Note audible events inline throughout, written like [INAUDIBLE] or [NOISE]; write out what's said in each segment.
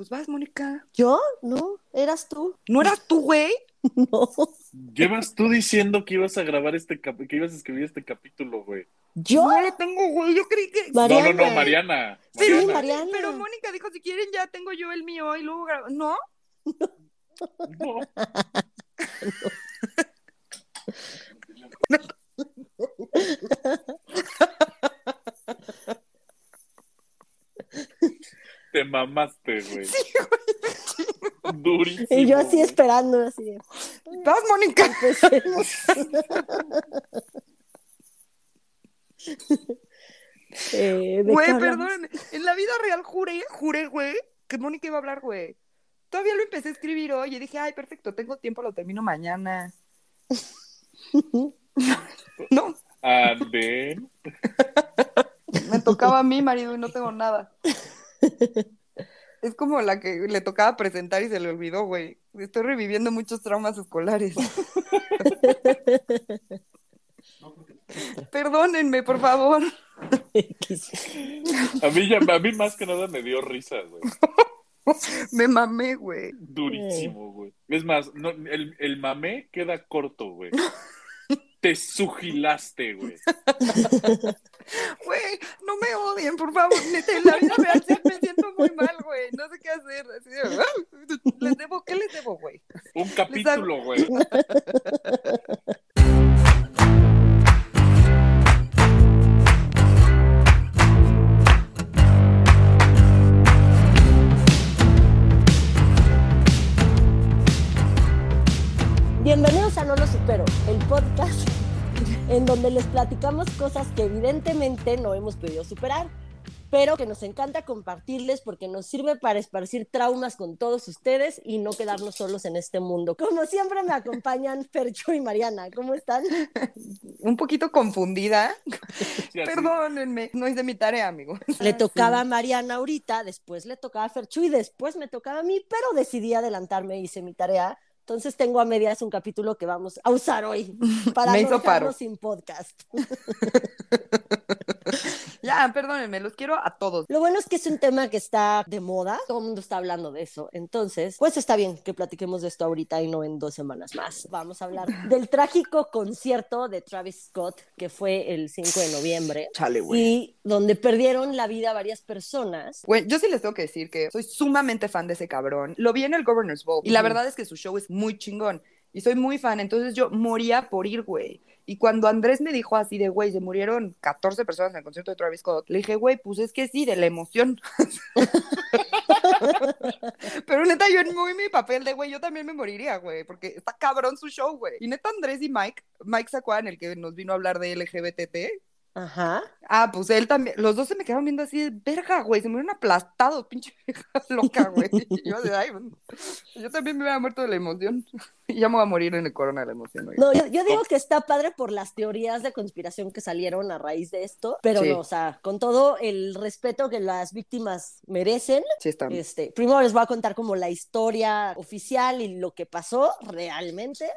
Pues vas, Mónica. ¿Yo? No, eras tú. ¿No eras tú, güey? [LAUGHS] No. Llevas tú diciendo que ibas a grabar este cap- que ibas a escribir este capítulo, güey. ¿Yo? No lo tengo, güey. Yo creí que. Mariana. No, no, no, Mariana. Pero, Sí, Mariana. Mariana. pero Mónica dijo, si quieren ya tengo yo el mío y luego grabo. ¿No? No. [LAUGHS] [LAUGHS] Te mamaste, güey. [LAUGHS] Durísimo. Y yo así güey. esperando, así de, Vas, Mónica. [LAUGHS] empecemos. [LAUGHS] Eh, ¿de Güey, perdón. En la vida real juré, juré, güey, que Mónica iba a hablar, güey. Todavía lo empecé a escribir hoy y dije, ay, perfecto, tengo tiempo, lo termino mañana. no, Ande. me tocaba a mí, marido, y no tengo nada. [LAUGHS] Es como la que le tocaba presentar y se le olvidó, güey. Estoy reviviendo muchos traumas escolares. Perdónenme, por favor. A mí, ya, a mí más que nada me dio risa, güey. [LAUGHS] Me mamé, güey. Durísimo, güey. Es más, no, el, el mamé queda corto, güey. Te sugilaste, güey. [LAUGHS] Güey, no me odien, por favor. Neta, en la vida real me siento muy mal, güey. No sé qué hacer. Así de, "Ah, ¿Les debo? ¿Qué les debo, güey? Un capítulo, güey. Bienvenidos a No Lo Supero, el podcast en donde les platicamos cosas que evidentemente no hemos podido superar, pero que nos encanta compartirles porque nos sirve para esparcir traumas con todos ustedes y no quedarnos solos en este mundo. Como siempre me acompañan [LAUGHS] Fercho y Mariana. ¿Cómo están? Un poquito confundida. Sí. Perdónenme. No hice mi tarea, amigo. Le tocaba a Mariana ahorita, después le tocaba a Fercho y después me tocaba a mí, pero decidí adelantarme y hice mi tarea. Entonces tengo a medias un capítulo que vamos a usar hoy [LAUGHS] para no dejarnos sin podcast. [LAUGHS] Ya, perdónenme. Los quiero a todos. Lo bueno es que es un tema que está de moda, todo el mundo está hablando de eso. Entonces, pues está bien que platiquemos de esto ahorita y no en dos semanas más. Vamos a hablar [LAUGHS] del trágico concierto de Travis Scott que fue el 5 de noviembre Chale, y donde perdieron la vida varias personas. Güey, yo sí les tengo que decir que soy sumamente fan de ese cabrón. Lo vi en el Governor's Ball. Y la verdad es que su show es muy chingón. Y soy muy fan. Entonces yo moría por ir, güey. Y cuando Andrés me dijo así de, güey, se murieron 14 personas en el concierto de Travis Scott, le dije, güey, pues es que sí, de la emoción. [LAUGHS] Pero neta, yo en muy mi papel de, güey, yo también me moriría, güey, porque está cabrón su show, güey. Y neta, Andrés y Mike, Mike Sacuán, el que nos vino a hablar de LGBTT, Ajá. Ah, pues él también. Los dos se me quedaron viendo así de verga, güey. Se me hubieran aplastado, pinche vieja [LAUGHS] loca, güey. Yo de, ay, bueno, yo también me hubiera muerto de la emoción. [LAUGHS] Y ya me voy a morir en el corona de la emoción, güey. No, yo, yo digo que está padre por las teorías de conspiración que salieron a raíz de esto, pero Sí. no, o sea, con todo el respeto que las víctimas merecen, Sí, está. Este, primero les voy a contar como la historia oficial y lo que pasó realmente.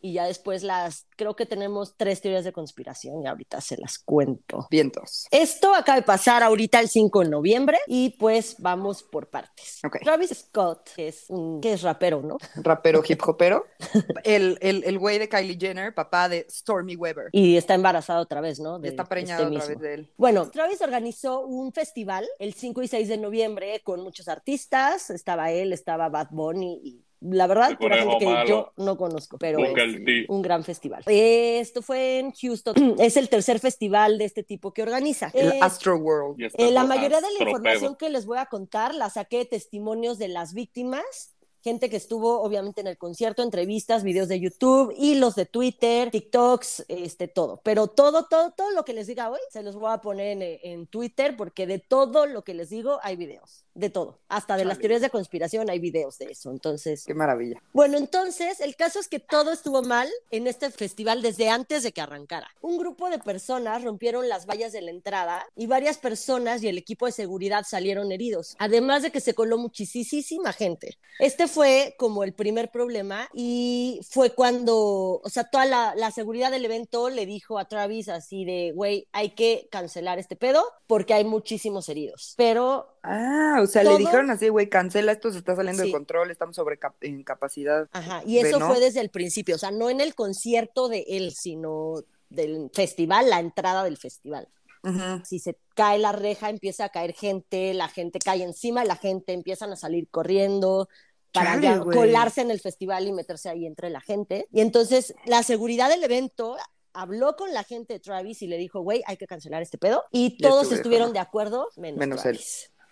Y ya después las, creo que tenemos tres teorías de conspiración y ahorita se las cuento. Vientos. Esto acaba de pasar ahorita el 5 de noviembre y pues vamos por partes. Ok. Travis Scott, que es un, que es rapero, ¿no? Rapero hip hopero. [LAUGHS] El, el, el güey de Kylie Jenner, papá de Stormy Weber. Y está embarazada otra vez, ¿no? De Está preñado este otra mismo. vez de él. Bueno, Travis organizó un festival el 5 y 6 de noviembre con muchos artistas. Estaba él, estaba Bad Bunny y la verdad, pura gente que Malo. yo no conozco, pero ti. un gran festival. Esto fue en Houston. [CLEARS THROAT] Es el tercer festival de este tipo que organiza. El Eh, Astro World. Eh, la mayoría de la información que les voy a contar la saqué de testimonios de las víctimas, gente que estuvo obviamente en el concierto, entrevistas, videos de YouTube, hilos de Twitter, TikToks, este todo. Pero todo, todo, todo lo que les diga hoy se los voy a poner en, en Twitter porque de todo lo que les digo hay videos, de todo. Hasta de las teorías de conspiración hay videos de eso. Entonces, Qué maravilla. bueno, entonces el caso es que todo estuvo mal en este festival desde antes de que arrancara. Un grupo de personas rompieron las vallas de la entrada y varias personas y el equipo de seguridad salieron heridos, además de que se coló muchísima gente. Este fue como el primer problema y fue cuando, o sea, toda la, la seguridad del evento le dijo a Travis así de, güey, hay que cancelar este pedo porque hay muchísimos heridos. Pero Ah, o sea, Todo- le dijeron así, güey, cancela esto, se está saliendo Sí. de control, estamos sobre en capacidad. Ajá, y eso de no. fue desde el principio, o sea, no en el concierto de él, sino del festival, la entrada del festival. Ujú. Si se cae la reja, empieza a caer gente, la gente cae encima la gente, empiezan a salir corriendo para Chale, colarse en el festival y meterse ahí entre la gente. Y entonces la seguridad del evento habló con la gente de Travis y le dijo, güey, hay que cancelar este pedo. Y todos estuvieron de acuerdo, menos, Menos él.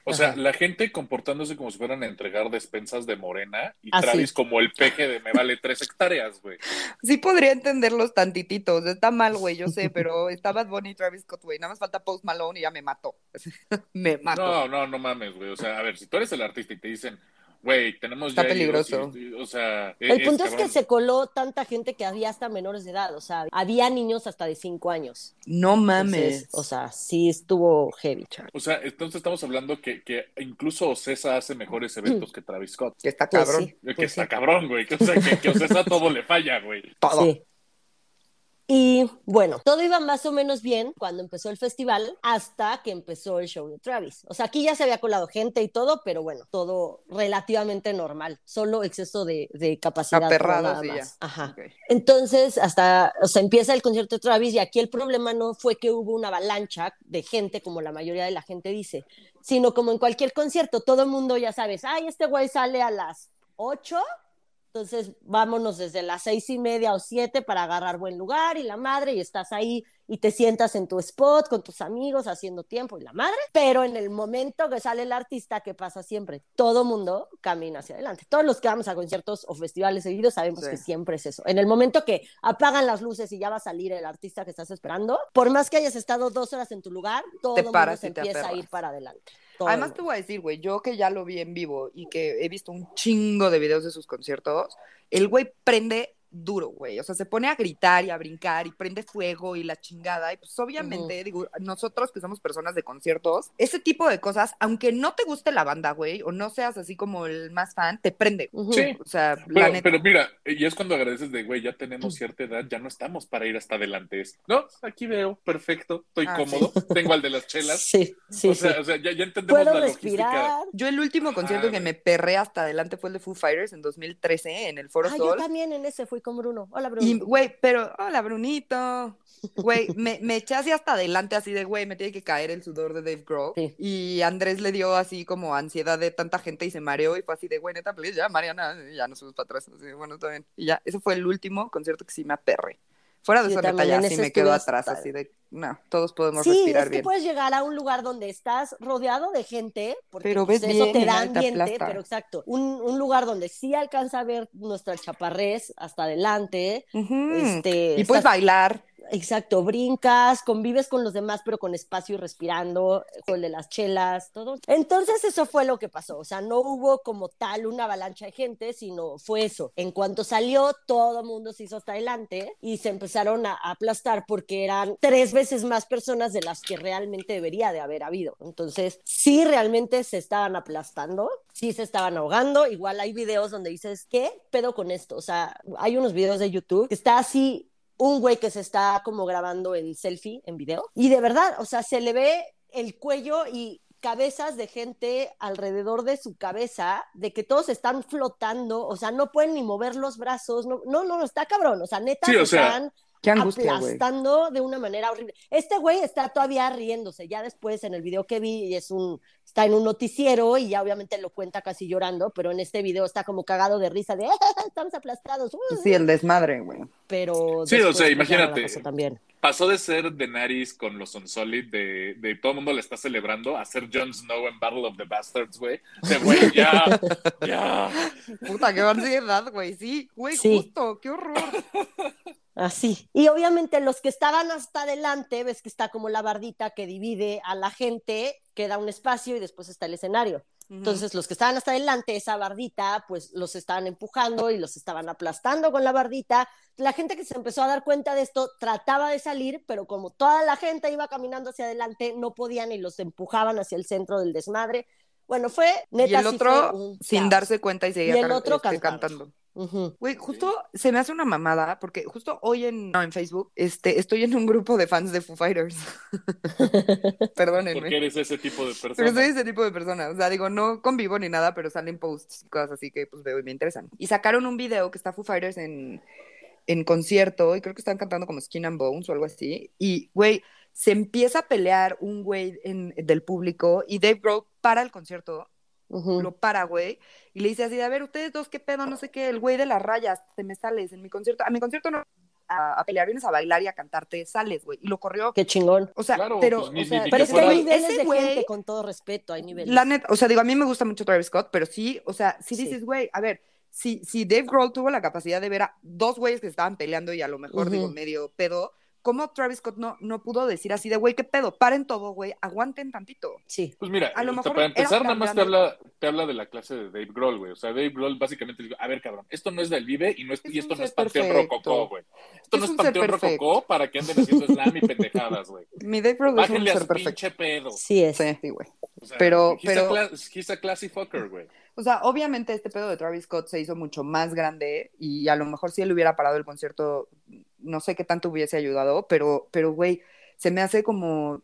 O sea, la gente comportándose como si fueran a entregar despensas de morena y Travis como el peje de me vale tres hectáreas, güey. Sí podría entenderlos tantititos, está mal, güey, yo sé, pero está Bad Bunny y Travis Scott, güey, nada más falta Post Malone y ya me mato. [LAUGHS] me mato. No, no, no mames, güey. O sea, a ver, si tú eres el artista y te dicen, güey, tenemos Está ya peligroso. y- o sea, El es punto es que se coló tanta gente que había hasta menores de edad, o sea, había niños hasta de 5 años. No mames. Entonces, o sea, sí estuvo heavy. O sea, entonces estamos hablando que, que incluso Ocesa hace mejores eventos que Travis Scott. que está Pues cabrón. Que pues está sí. cabrón, güey. Que, o sea, que, que Ocesa todo le falla, güey. Todo. Sí. Y bueno, todo iba más o menos bien cuando empezó el festival hasta que empezó el show de Travis. O sea, aquí ya se había colado gente y todo, pero bueno, todo relativamente normal. Solo exceso de, de capacidad. nada ya. más. Ajá. Entonces, hasta, o sea, empieza el concierto de Travis y aquí el problema no fue que hubo una avalancha de gente, como la mayoría de la gente dice, sino como en cualquier concierto, todo el mundo ya sabes, ay, este güey sale a las 8, entonces vámonos desde las seis y media o siete para agarrar buen lugar y la madre, y estás ahí y te sientas en tu spot con tus amigos haciendo tiempo y la madre, pero en el momento que sale el artista, que pasa siempre? Todo mundo camina hacia adelante. Todos los que vamos a conciertos o festivales seguidos sabemos Sí. que siempre es eso. En el momento que apagan las luces y ya va a salir el artista que estás esperando, por más que hayas estado dos horas en tu lugar, todo el mundo se empieza a ir para adelante. Todo Además te voy a decir, güey, yo que ya lo vi en vivo y que he visto un chingo de videos de sus conciertos, el güey prende duro, güey. O sea, se pone a gritar y a brincar y prende fuego y la chingada. Y pues obviamente, digo, nosotros que somos personas de conciertos, ese tipo de cosas, aunque no te guste la banda, güey, o no seas así como el más fan, te prende. Ujú. Sí. O sea, la Pero, neta. pero mira, y es cuando agradeces de, güey, ya tenemos cierta edad, ya no estamos para ir hasta adelante. Es, no, aquí veo, perfecto, estoy Ah, cómodo, tengo al de las chelas. Sí, sí, o sea, sí. o sea ya, ya entendemos Puedo la logística. respirar. Yo el último concierto Ah, que me perré hasta adelante fue el de Foo Fighters en 2013 en el Foro Ah, yo también en ese fui con Bruno. Hola, Bruno. Y, güey, pero, hola, Brunito. Güey, me, me eché así hasta adelante, así de, güey, me tiene que caer el sudor de Dave Grohl. Sí. Y Andrés le dio así como ansiedad de tanta gente y se mareó y fue así de, güey, neta, please, ya, Mariana, ya nos subimos para atrás. Así, bueno, está bien. Y ya, ese fue el último concierto que sí me aperré. Fuera de Yo eso, neta, también ya en sí ese me quedo atrás, hasta- así de, no, todos podemos Sí, respirar es que bien. puedes llegar a un lugar donde estás rodeado de gente, porque Pero pues, ves eso bien te da te ambiente, pero exacto, un, un lugar donde sí alcanza a ver nuestra chaparrés hasta adelante, este, Y puedes estás- bailar. Exacto, brincas, convives con los demás, pero con espacio y respirando, con de las chelas, todo. Entonces eso fue lo que pasó, o sea, no hubo como tal una avalancha de gente, sino fue eso. En cuanto salió, todo el mundo se hizo hasta adelante y se empezaron a a aplastar porque eran tres veces más personas de las que realmente debería de haber habido. Entonces, sí realmente se estaban aplastando, sí se estaban ahogando. Igual hay videos donde dices, ¿qué pedo con esto? O sea, hay unos videos de YouTube que está así un güey que se está como grabando en selfie, en video. Y de verdad, o sea, se le ve el cuello y cabezas de gente alrededor de su cabeza, de que todos están flotando, o sea, no pueden ni mover los brazos, no, no, no, está cabrón, o sea, neta, Sí, sea, están Qué angustia, güey. aplastando de una manera horrible. Este güey está todavía riéndose, ya después en el video que vi es un está en un noticiero y ya obviamente lo cuenta casi llorando, pero en este video está como cagado de risa de [LAUGHS] estamos aplastados. uh, Sí, el desmadre, güey. Pero Sí, o sea, imagínate. pasó también. Pasó de ser Daenerys con los Unsolid, de, de todo el mundo le está celebrando, a ser Jon Snow en Battle of the Bastards, güey. De, güey, ya, ya. Puta, qué ansiedad, güey. Sí, güey, Sí. justo, qué horror. [LAUGHS] Así. Y obviamente los que estaban hasta adelante, ves que está como la bardita que divide a la gente, queda un espacio y después está el escenario. Entonces, los que estaban hasta adelante, esa bardita, pues los estaban empujando y los estaban aplastando con la bardita. La gente que se empezó a dar cuenta de esto trataba de salir, pero como toda la gente iba caminando hacia adelante, no podían y los empujaban hacia el centro del desmadre. Bueno, fue neta. y el sí otro sin caos. darse cuenta y seguía Y el otro este, cantando. cantando. Ujú. Güey, justo se me hace una mamada porque justo hoy en, no, en Facebook este, estoy en un grupo de fans de Foo Fighters. [LAUGHS] Perdónenme. Porque eres ese tipo de Pero persona. soy ese tipo de persona. O sea, digo, no convivo ni nada, pero salen posts y cosas así que pues veo y me interesan. Y sacaron un video que está Foo Fighters en, en concierto y creo que están cantando como Skin and Bones o algo así. Y, güey, se empieza a pelear un güey en- del público y Dave Grohl para el concierto, Ujú. lo para, güey, y le dice así, a ver, ustedes dos, ¿qué pedo? No sé qué, el güey de las rayas, te me sales en mi concierto. A mi concierto no a, a pelear, vienes a bailar y a cantarte, sales, güey. Y lo corrió. Qué chingón. O sea, Claro, pero, pues, ni- o sea, ni- ni Pero es que hay niveles ese de güey- gente, con todo respeto, hay niveles. La neta, o sea, digo, a mí me gusta mucho Travis Scott, pero sí, o sea, Sí. dices, güey, a ver, si, si Dave Grohl tuvo la capacidad de ver a dos güeyes que estaban peleando y a lo mejor, digo, Ujú. medio pedo, ¿cómo Travis Scott no, no pudo decir así de, güey, qué pedo? Paren todo, güey, aguanten tantito. Sí. Pues mira, A lo sea, mejor para empezar, nada más te habla, te habla de la clase de Dave Grohl, güey. O sea, Dave Grohl básicamente dice, a ver, cabrón, esto no es del Vive y, no es, Es y esto no es Panteón. Rococó, güey. Esto Es no es Panteón. Rococó para que anden haciendo slam y pendejadas, güey. [LAUGHS] Mi Dave Grohl es un a ser su perfecto. pinche pedo. Sí es. Sí, sí, güey. O sea, Pero- he's a pero- cla- he's a classy fucker, güey. O sea, obviamente este pedo de Travis Scott se hizo mucho más grande y a lo mejor si él hubiera parado el concierto, no sé qué tanto hubiese ayudado, pero, pero, güey, se me hace como,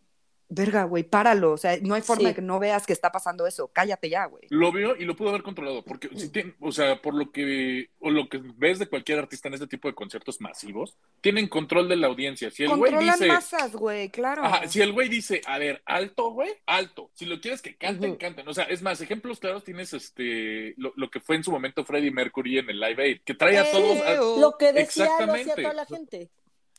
verga, güey, páralo. O sea, no hay forma Sí. de que no veas que está pasando eso. Cállate ya, güey. Lo vio y lo pudo haber controlado, porque si tiene- o sea, por lo que o lo que ves de cualquier artista en este tipo de conciertos masivos, tienen control de la audiencia. Si el güey Controlan dice, masas, güey, claro. Ajá, si el güey dice, a ver, alto, güey, alto. Si lo quieres que canten, Ujú. canten. O sea, es más, ejemplos claros tienes este lo, lo que fue en su momento Freddie Mercury en el Live Aid, que trae a todos. a-. Lo que decía lo hacía Exactamente. toda la gente.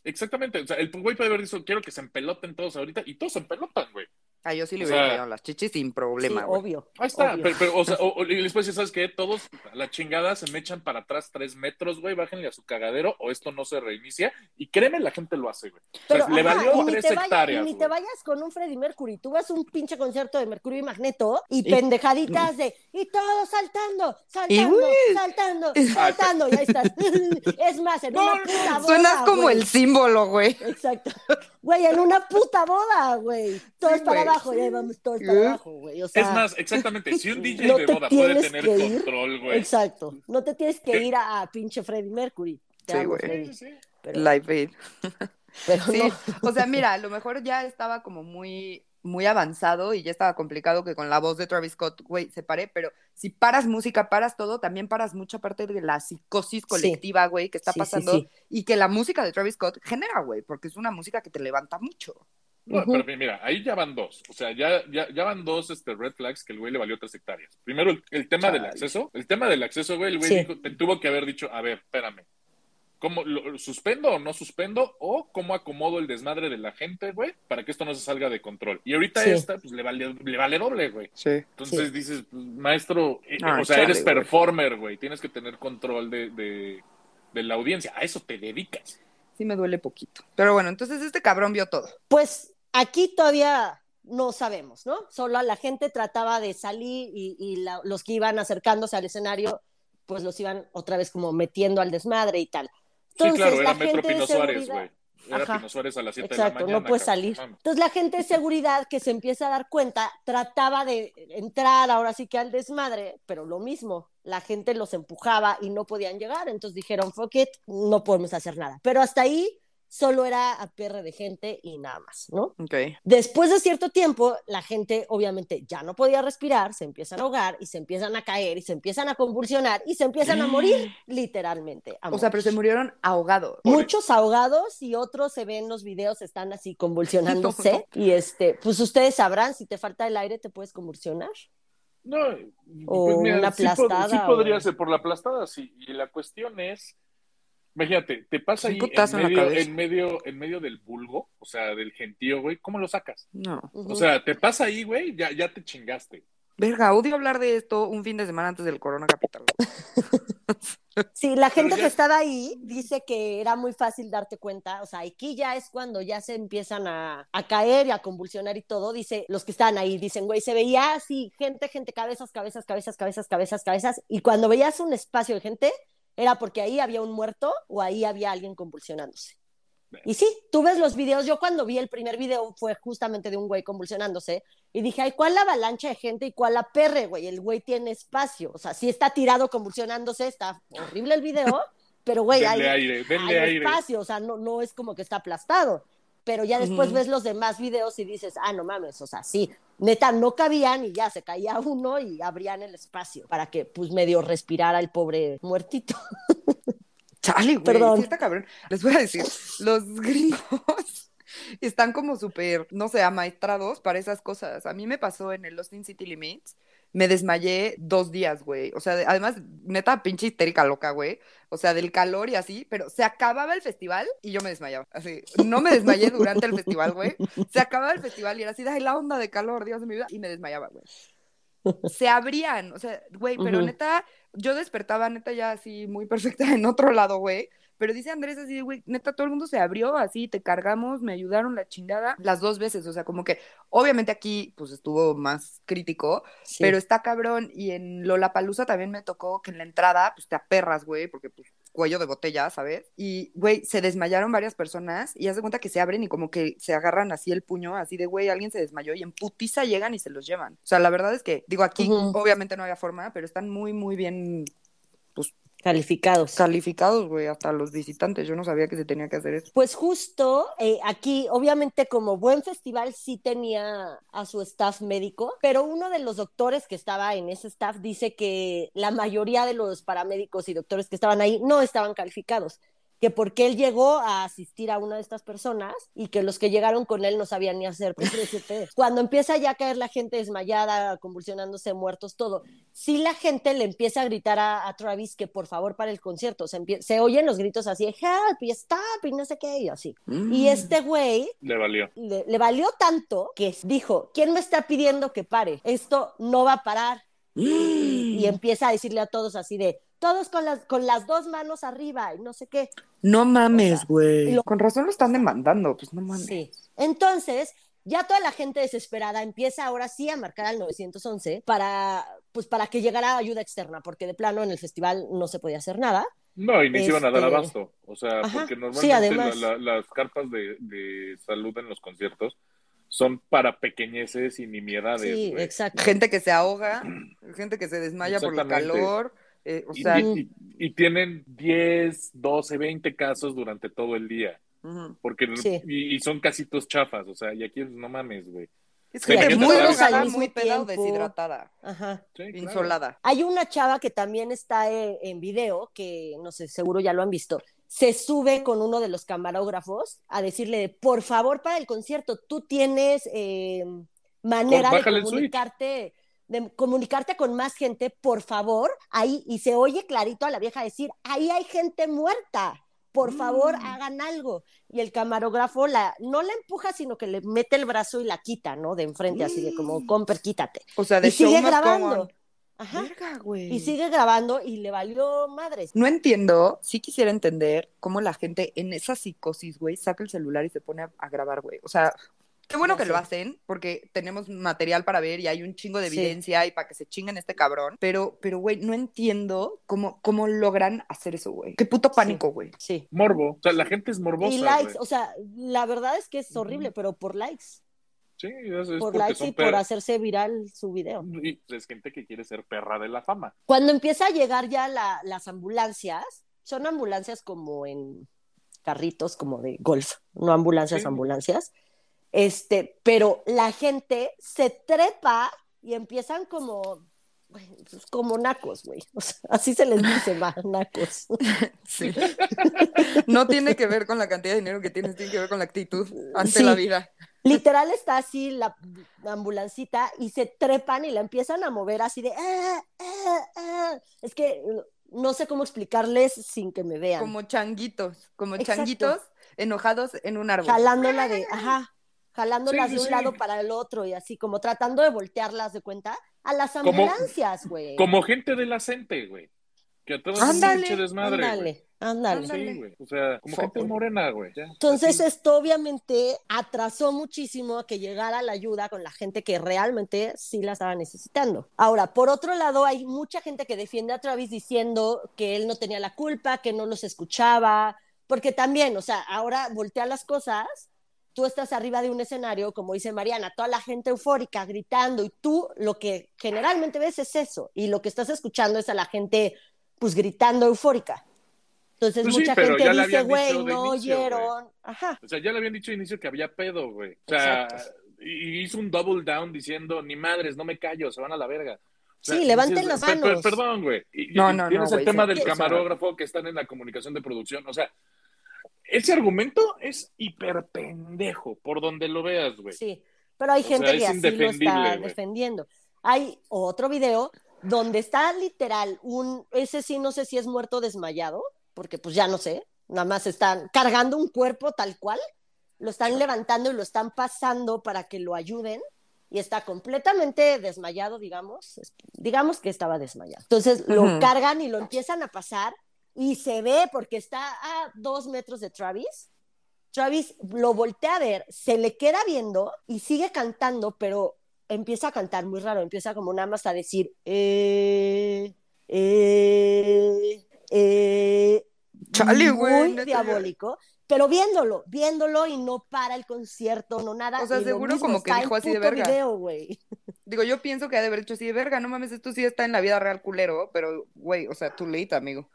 Exactamente. O sea, el güey puede haber dicho, quiero que se empeloten todos ahorita, y todos se empelotan, güey. Ah, yo sí le o hubiera sea- las chichis sin Sí, problema, güey. obvio. Ahí está. obvio. Pero, pero, o sea, [LAUGHS] o, o- y después, ¿sabes qué? Todos la chingada se me echan para atrás tres metros, güey, bájenle a su cagadero, o esto no se reinicia. Y créeme, la gente lo hace, güey. O sea, Pero, le valió y ni tres te vayas- hectáreas. y ni güey. te vayas con un Freddie Mercury. Tú vas a un pinche concierto de Mercurio y Magneto y, Y- pendejaditas de [LAUGHS] y todos saltando, saltando, saltando, [LAUGHS] saltando. Y ahí estás. es más, en No, una puta boda. Suenas como güey. el símbolo, güey. Exacto. Güey, en una puta boda, güey. Todos Sí, para güey, abajo, sí. ya vamos todos Sí. para abajo, güey. O sea, Es más, exactamente, [LAUGHS] si un DJ no de te boda puede tener control, güey. Exacto. No te tienes que ¿Qué? ir a, a pinche Freddie Mercury. Te Sí, güey. Sí, sí. Pero, Live Aid. [LAUGHS] pero Sí, no. o sea, mira, a lo mejor ya estaba como muy, muy avanzado y ya estaba complicado que con la voz de Travis Scott, güey, se pare, pero si paras música, paras todo, también paras mucha parte de la psicosis colectiva, güey, que está Sí, sí, pasando sí. y que la música de Travis Scott genera, güey, porque es una música que te levanta mucho. No, pero mira, ahí ya van dos. O sea, ya, ya, ya van dos este, red flags que el güey le valió tres hectáreas. Primero, el, el tema del acceso. El tema del acceso, güey, el güey Sí. dijo- te tuvo que haber dicho, a ver, espérame. ¿Cómo lo, suspendo o no suspendo? ¿O cómo acomodo el desmadre de la gente, güey? Para que esto no se salga de control. Y ahorita Sí. esta, pues le vale, le vale doble, güey. Sí. Entonces Sí. dices, pues, maestro, eh, Ah, o sea, chale, eres performer, güey. Tienes que tener control de, de, de la audiencia. A eso te dedicas. Sí me duele poquito. Pero bueno, entonces este cabrón vio todo. Pues aquí todavía no sabemos, ¿no? Solo la gente trataba de salir y, y la- los que iban acercándose al escenario, pues los iban otra vez como metiendo al desmadre y tal. sí, claro, la era gente Pino Suárez, güey. Era Ajá. Pino Suárez a las 7 de la mañana. no puedes salir. Entonces la gente de seguridad que se empieza a dar cuenta trataba de entrar ahora sí que al desmadre, pero lo mismo, la gente los empujaba y no podían llegar, entonces dijeron, fuck it, no podemos hacer nada. Pero hasta ahí solo era a perre de gente y nada más, ¿no? Ok. Después de cierto tiempo, la gente obviamente ya no podía respirar, se empiezan a ahogar y se empiezan a caer y se empiezan a convulsionar y se empiezan a morir, [GASPS] literalmente. a O sea, pero se murieron ahogados. Muchos ahogados y otros se ven los videos, están así [LAUGHS] convulsionándose. No, no. Y este, pues ustedes sabrán, si te falta el aire, te puedes convulsionar. No, O pues mira, una sí pod- aplastada, Sí, podría o- ser por la aplastada, sí. Y la cuestión es, imagínate, te pasa ahí en medio, en medio, en medio del vulgo, o sea, del gentío, güey, ¿cómo lo sacas? No. O sea, te pasa ahí, güey, ya, ya te chingaste. Verga, odio hablar de esto un fin de semana antes del Corona Capital. [LAUGHS] Sí, la gente ya- que estaba ahí dice que era muy fácil darte cuenta, o sea, aquí ya es cuando ya se empiezan a, a caer y a convulsionar y todo, dice, los que están ahí dicen, güey, se veía así, gente, gente, cabezas, cabezas, cabezas, cabezas, cabezas, cabezas, y cuando veías un espacio de gente, era porque ahí había un muerto o ahí había alguien convulsionándose. Y sí, tú ves los videos. Yo cuando vi el primer video fue justamente de un güey convulsionándose y dije, ay, ¿cuál la avalancha de gente y cuál la perre, güey? El güey tiene espacio. O sea, sí está tirado convulsionándose, está horrible el video, [LAUGHS] pero güey, hay, aire, denle hay aire. espacio. O sea, no, no es como que está aplastado. Pero ya después ves los demás videos y dices, ah, no mames, o sea, sí, neta, no cabían y ya se caía uno y abrían el espacio para que, pues, medio respirara el pobre muertito. [LAUGHS] Chale, güey. Perdón. sí está cabrón. Les voy a decir, los [LAUGHS] gringos están como súper, no sé, amaestrados para esas cosas. A mí me pasó en el Lost in City Limits. Me desmayé dos días, güey. O sea, de- además, neta, pinche histérica loca, güey. O sea, del calor y así, pero se acababa el festival y yo me desmayaba. Así, no me desmayé durante el festival, güey. Se acababa el festival y era así, ay, la onda de calor, Dios de mi vida. Y me desmayaba, güey. Se abrían, o sea, güey, pero neta, yo despertaba, neta, ya así muy perfecta en otro lado, güey. Pero dice Andrés así, de, güey, neta, todo el mundo se abrió así, te cargamos, me ayudaron la chingada las dos veces. O sea, como que, obviamente aquí, pues estuvo más crítico, Sí. pero está cabrón. Y en Lollapalooza también me tocó que en la entrada, pues te aperras, güey, porque pues cuello de botella, ¿sabes? Y, güey, se desmayaron varias personas y haz de cuenta que se abren y como que se agarran así el puño, así de, güey, alguien se desmayó y en putiza llegan y se los llevan. O sea, la verdad es que, digo, aquí obviamente no había forma, pero están muy, muy bien Calificados. calificados, güey, hasta los visitantes. Yo no sabía que se tenía que hacer eso. Pues justo eh, aquí, obviamente como buen festival sí tenía a su staff médico, pero uno de los doctores que estaba en ese staff dice que la mayoría de los paramédicos y doctores que estaban ahí no estaban calificados, que porque él llegó a asistir a una de estas personas y que los que llegaron con él no sabían ni hacer PCP. Cuando empieza ya a caer la gente desmayada, convulsionándose, muertos, todo, sí la gente le empieza a gritar a, a Travis que por favor para el concierto, se, oyen los gritos así, de help y stop y no sé qué, y así. Mm. Y este güey Le valió. le, le valió tanto que dijo, ¿quién me está pidiendo que pare? Esto no va a parar. Y, y empieza a decirle a todos así de, todos con las, con las dos manos arriba y no sé qué. No mames, O sea, güey. lo- Con razón lo están demandando, pues no mames. Sí. Entonces, ya toda la gente desesperada empieza ahora sí a marcar al 911 para, pues, para que llegara ayuda externa, porque de plano en el festival no se podía hacer nada. No, y ni se iban a dar Este- abasto. O sea, Ajá, porque sí, normalmente además. la- la- las carpas de, de salud en los conciertos son para pequeñeces y nimiedades. Sí, güey. exacto. Gente que se ahoga, gente que se desmaya por el calor. Eh, o Y, sea, y- tienen 10, 12, 20 casos durante todo el día. Porque, Sí. y, y son casitos chafas. O sea, y aquí no mames, güey. es Sí, gente muy mismo muy deshidratada, Ajá. Sí, claro. insolada. Hay una chava que también está eh, en video, que no sé, seguro ya lo han visto. Se sube con uno de los camarógrafos a decirle, por favor, para el concierto, tú tienes eh, manera de comunicarte, de comunicarte con más gente, por favor, ahí, y se oye clarito a la vieja decir, ahí hay gente muerta. Por favor, Mm. hagan algo. Y el camarógrafo la, no la empuja, sino que le mete el brazo y la quita, ¿no? De enfrente, así de como, comper, quítate. O sea, de Y sigue grabando. Ajá. Verga. Y sigue grabando y le valió madres. No entiendo, sí quisiera entender cómo la gente en esa psicosis, güey, saca el celular y se pone a, a grabar, güey. O sea, qué bueno que lo hacen, porque tenemos material para ver y hay un chingo de Sí. evidencia y para que se chinguen este cabrón. Pero, pero, güey, no entiendo cómo, cómo logran hacer eso, güey. Qué puto pánico, güey. Sí. Morbo. O sea, la gente es morbosa. Y likes, o sea, la verdad es que es horrible, pero por likes. Sí, es, por likes y por hacerse viral su video. y es gente que quiere ser perra de la fama. Cuando empieza a llegar ya la- las ambulancias, son ambulancias como en carritos, como de golf, no ambulancias, Sí. ambulancias. Este, pero la gente se trepa y empiezan como, pues, como nacos, güey. O sea, así se les dice, va, [LAUGHS] nacos. [LAUGHS] Sí. [LAUGHS] no tiene que ver con la cantidad de dinero que tienes, tiene que ver con la actitud ante Sí. la vida. Literal está así la, la ambulancita y se trepan y la empiezan a mover así de... "Ah, ah, ah". Es que no sé cómo explicarles sin que me vean. Como changuitos, como Exacto. changuitos enojados en un árbol. Jalándola de... Ajá. Jalándolas Sí, de un sí. lado para el otro y así como tratando de voltearlas de cuenta a las ambulancias, güey. Como gente de la gente, güey. Que a todos Ándale, desmadre. Ándale, ándale. Sí, güey. O sea, como Fue, gente morena, güey. ya. Entonces Así. esto obviamente atrasó muchísimo a que llegara la ayuda con la gente que realmente sí la estaba necesitando. Ahora, por otro lado, hay mucha gente que defiende a Travis diciendo que él no tenía la culpa, que no los escuchaba, porque también, o sea, ahora voltea las cosas, tú estás arriba de un escenario, como dice Mariana, toda la gente eufórica gritando y tú lo que generalmente ves es eso y lo que estás escuchando es a la gente pues gritando eufórica. Entonces Pues sí, mucha pero gente dice, güey, no inicio, oyeron. Ajá. O sea, ya le habían dicho de inicio que había pedo, güey. O sea, Exacto. y hizo un double down diciendo, ni madres, no me callo, se van a la verga. O sea, Sí, levanten las "Per- per- manos". perdón, güey. Y No, no, Tienes no, el güey, tema sí. del Sí, camarógrafo que están en la comunicación de producción. O sea, ese argumento es hiper pendejo, por donde lo veas, güey. Sí, pero hay O gente que así lo está defendiendo. Hay otro video donde está literal un, ese sí no sé si es muerto desmayado, porque pues ya no sé, nada más están cargando un cuerpo tal cual, lo están levantando y lo están pasando para que lo ayuden y está completamente desmayado, digamos, digamos que estaba desmayado. Entonces lo cargan y lo empiezan a pasar y se ve porque está a dos metros de Travis. Travis lo voltea a ver, se le queda viendo y sigue cantando, pero empieza a cantar muy raro, empieza como nada más a decir, eh, eh, eh, Chale, güey, muy diabólico, pero viéndolo, viéndolo y no para el concierto, no nada. O sea, seguro como que dijo así de verga. video, güey. Digo, yo pienso que ha de haber hecho así de verga, no mames, esto sí está en la vida real culero, pero, güey, o sea, too late, amigo.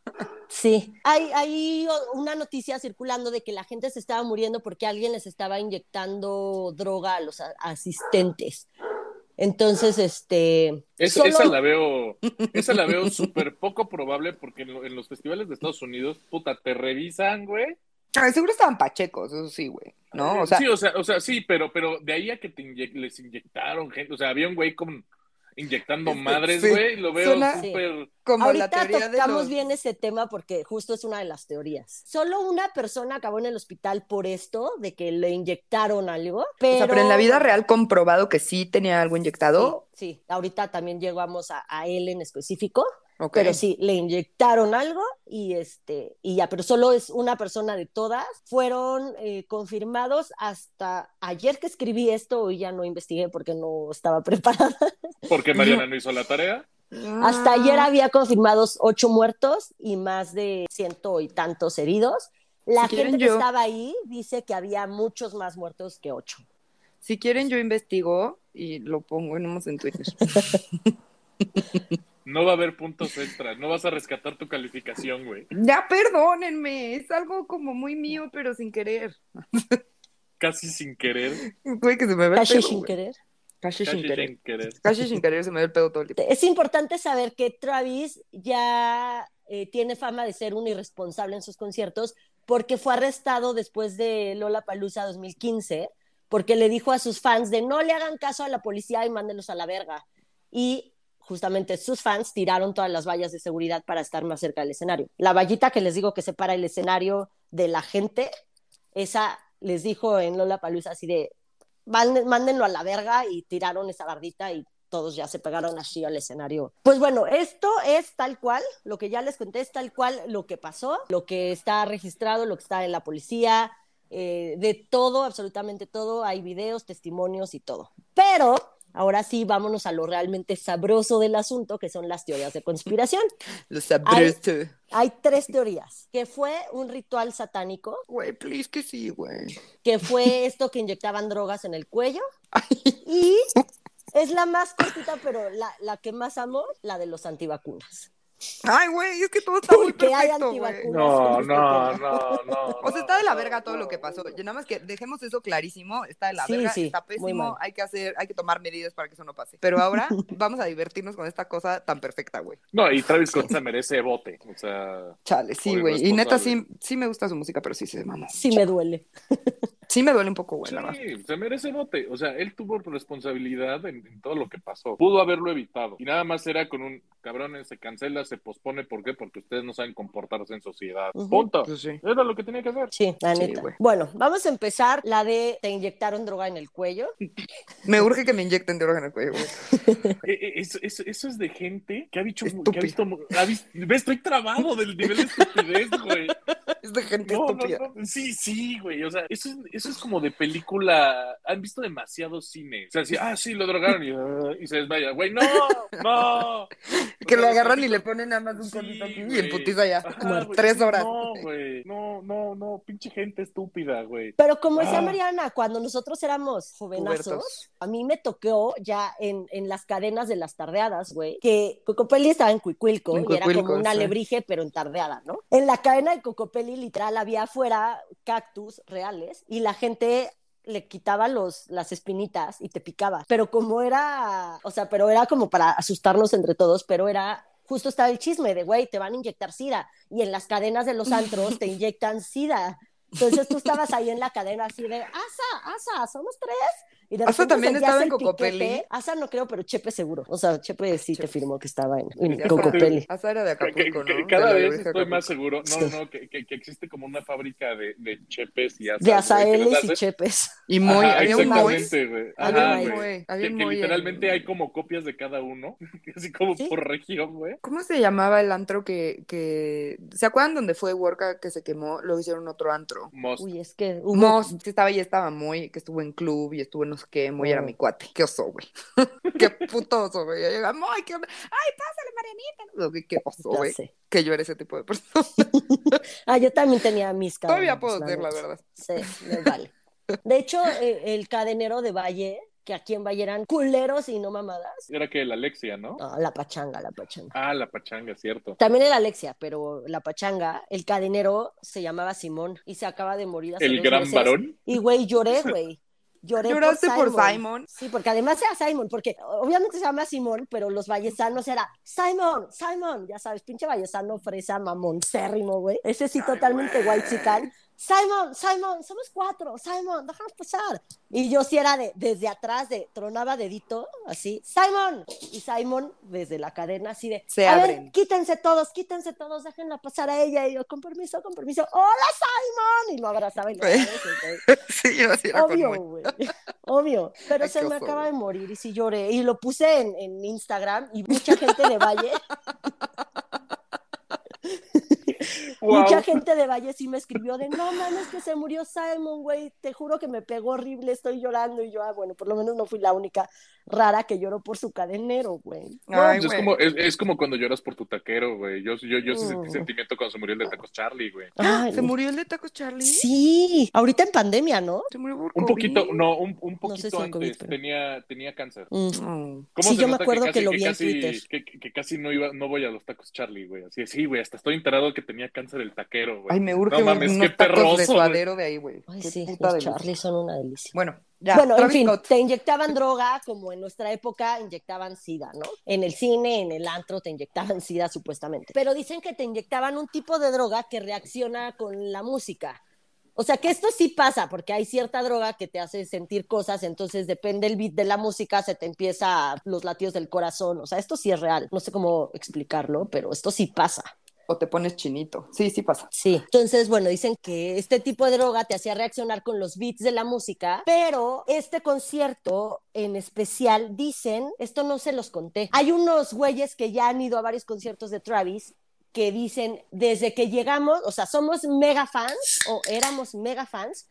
Sí, hay, hay una noticia circulando de que la gente se estaba muriendo porque alguien les estaba inyectando droga a los a- asistentes. Entonces, este... Esa, solo- esa la veo, [LAUGHS] esa la veo súper poco probable porque en, lo- en los festivales de Estados Unidos, puta, te revisan, güey. Seguro estaban pachecos, eso sí, güey, ¿no? O sea, sí, o sea, o sea, sí, pero, pero de ahí a que te inye- les inyectaron gente, o sea, había un güey con inyectando Este, madres, sí. güey, lo veo súper. como la Ahorita de tocamos los... bien ese tema porque justo es una de las teorías. Solo una persona acabó en el hospital por esto, de que le inyectaron algo, pero... O sea, pero en la vida real comprobado que sí tenía algo inyectado. Sí, sí. ahorita también llegamos a, a él en específico, Pero sí, le inyectaron algo y este, y ya, pero solo es una persona de todas. Fueron eh, confirmados hasta ayer que escribí esto, hoy ya no investigué porque no estaba [LAUGHS] preparada. Porque Mariana no hizo la tarea. Hasta Ah. ayer había confirmados ocho muertos y más de ciento y tantos heridos. La Si gente que yo- estaba ahí dice que había muchos más muertos que ocho. Si quieren, yo investigo y lo pongo en en Twitter. [LAUGHS] No va a haber puntos extra, no vas a rescatar tu calificación, güey. ya, perdónenme, es algo como muy mío, pero sin querer. Casi sin querer. Güey, que se me ve el Casi pedo, sin güey. querer. Casi Casi sin querer. sin querer. Casi sin querer se me ve el pedo todo el tiempo. Es importante saber que Travis ya eh, tiene fama de ser un irresponsable en sus conciertos porque fue arrestado después de Lola Palusa 2015 porque le dijo a sus fans de no le hagan caso a la policía y mándenlos a la verga. Y justamente sus fans tiraron todas las vallas de seguridad para estar más cerca del escenario. La vallita que les digo que separa el escenario de la gente, esa les dijo en Lola Palusa así de "Manden- mándenlo a la verga y tiraron esa bardita y todos ya se pegaron así al escenario. Pues bueno, esto es tal cual, lo que ya les conté es tal cual lo que pasó, lo que está registrado, lo que está en la policía, eh, de todo, absolutamente todo, hay videos, testimonios y todo. Pero ahora sí, vámonos a lo realmente sabroso del asunto, que son las teorías de conspiración. [LAUGHS] Lo sabroso. Hay tres teorías, que fue un ritual satánico, Güey, please que sí, güey. que fue esto que inyectaban drogas en el cuello, y es la más cortita, pero la, la que más amo, la de los antivacunas. Ay, güey, es que todo está muy perfecto, güey. No, no, no, no. O sea, está de la verga todo lo que pasó. Y nada más que dejemos eso clarísimo. Está de la Sí, verga, sí, está pésimo. Hay que hacer, hay que tomar medidas para que eso no pase. Pero ahora [LAUGHS] vamos a divertirnos con esta cosa tan perfecta, güey. No, y Travis Scott se merece bote. O sea, Chale, sí, güey. Y neta, sí, sí me gusta su música, pero sí se mamó. Sí me duele. Sí me duele un poco, güey, la sí, se merece bote. O sea, él tuvo responsabilidad en, en todo lo que pasó. Pudo haberlo evitado. Y nada más era con un cabrón, se cancela, se pospone. ¿Por qué? Porque ustedes no saben comportarse en sociedad. Ujú. Punto. Pues sí. Era lo que tenía que hacer. Sí, la Sí, neta. güey. bueno, vamos a empezar la de te inyectaron droga en el cuello. [LAUGHS] Me urge que me inyecten droga en el cuello, güey. [LAUGHS] Eh, eh, Eso, eso- eso es de gente que ha dicho. Que ha visto, ha visto- ve, estoy trabado del nivel de estupidez, güey. [LAUGHS] Es de gente No, no, estúpida. no. Sí, sí, güey. O sea, eso es, eso es como de película. Han visto demasiado cine. O sea, así, ah, sí, lo drogaron y, ah, y se desmaya. Güey, no, no. [LAUGHS] Que lo agarran y le ponen nada más un Sí, aquí y en putiza ya. Como tres horas. No, güey. No, no, no. Pinche gente estúpida, güey. Pero como decía Ah. Mariana, cuando nosotros éramos jovenazos, Pubertos. a mí me tocó ya en, en las cadenas de las tardeadas, güey, que Cocopelli estaba en Cuicuilco En y era como un sí. alebrije, pero en tardeada, ¿no? En la cadena de Cocopelli, literal, había afuera cactus reales y la gente le quitaba los, las espinitas y te picaba. Pero como era, o sea, pero era como para asustarnos entre todos, pero era justo estaba el chisme de, güey, te van a inyectar sida. Y en las cadenas de los antros te [LAUGHS] inyectan sida. Entonces tú estabas ahí en la cadena así de, Asa, Asa, somos tres. Y de ¿Asa también estaba en el Cocopelli? piquete. Asa no creo, pero Chepe seguro. O sea, Chepe sí te Chepe. firmó que estaba en, en sabes, Asa era de Que- que- Acapulco, que- ¿no? cada vez estoy Acapulco. más seguro, no, Sí. no, que, que- que existe como una fábrica de, de chepes y asas, De Azaelis y Chepes. Y muy, Ajá, había un güey. Había un muy en- literalmente hay como copias de cada uno, [LAUGHS] así como Sí. por región, güey. ¿Cómo se llamaba el antro que, que... ¿Se acuerdan donde fue Worka que se quemó? Luego hicieron otro antro. Most. Uy, es que hubo... Most, que estaba y estaba muy, que estuvo en club y estuvo en qué, muy era mi cuate. Qué oso, güey. [LAUGHS] qué puto oso, güey. Yo llegaba, muy, qué onda. Ay, pásale, Marianita. Qué- Qué oso, güey. Que yo era ese tipo de persona. [LAUGHS] Ah, yo también tenía mis cadenas. Todavía puedo ser, la verdad. Sí, me vale. De hecho, eh, el cadenero de Valle, que aquí en Valle eran culeros y no mamadas. Era que la Alexia, ¿no? No, la pachanga, la pachanga. Ah, la pachanga, cierto. También era Alexia, pero la pachanga, el cadenero se llamaba Simón y se acaba de morir hace El dos gran meses. varón. Y güey, lloré, [LAUGHS] güey. Lloré ¿Lloraste por Simon. Simon? Sí, porque además era Simon, porque obviamente se llama Simón, pero los vallesanos era Simon, Simon, ya sabes, pinche vallesano fresa mamoncérrimo, güey. Ese sí totalmente white chican. Simon, Simon, somos cuatro, Simon, déjanos pasar. Y yo sí era de, desde atrás, de, tronaba dedito, así, Simon. Y Simon, desde la cadena, así de, Se a abren. ver, quítense todos, quítense todos, déjenla pasar a ella. Y yo, con permiso, con permiso, hola Simon. Y lo abrazaba y lo [LAUGHS] sí, yo así Obvio, güey. Obvio. Pero Ay, se me acaba de morir y sí lloré. Y lo puse en, en Instagram y mucha gente de Valle, [LAUGHS] Wow. mucha gente de Valle sí me escribió de no mames que se murió Simon, güey. Te juro que me pegó horrible, estoy llorando. Y yo, ah, bueno, por lo menos no fui la única rara que lloró por su cadenero, güey. No, Ay, pues es, como, es, es como cuando lloras por tu taquero, güey. Yo, yo, yo sí sentí Mm. sentimiento cuando se murió el de Tacos Charlie, güey. Ay, ¿Se murió el de Tacos Charlie? Sí, ahorita en pandemia, ¿no? Se murió por Un COVID? poquito, no, un, un No poquito sé si el antes. COVID, pero- tenía, tenía cáncer. Mm. ¿Cómo Sí, se yo me acuerdo que casi- lo vi en casi, Twitter. Que, que- que casi no iba, no voy a los tacos Charlie, güey. Así, sí, güey, hasta estoy enterado que tenía cáncer el taquero, güey. Ay, me urge No un- mames, unos qué tacos perroso, de suadero de ahí, güey. Ay, Qué sí, puta los. Charlie son una delicia. Bueno, ya. bueno, en Travis fin, Scott. te inyectaban droga como en nuestra época inyectaban sida, ¿no? En el cine, en el antro te inyectaban sida supuestamente. Pero dicen que te inyectaban un tipo de droga que reacciona con la música. O sea que esto sí pasa, porque hay cierta droga que te hace sentir cosas, entonces depende el beat de la música, se te empieza los latidos del corazón. O sea, esto sí es real. No sé cómo explicarlo, pero esto sí pasa. O te pones chinito. Sí, sí pasa. Sí, entonces, bueno, dicen que este tipo de droga te hacía reaccionar con los beats de la música, pero este concierto en especial, dicen, esto no se los conté, hay unos güeyes que ya han ido a varios conciertos de Travis que dicen, desde que llegamos, o sea, somos mega fans o éramos mega fans,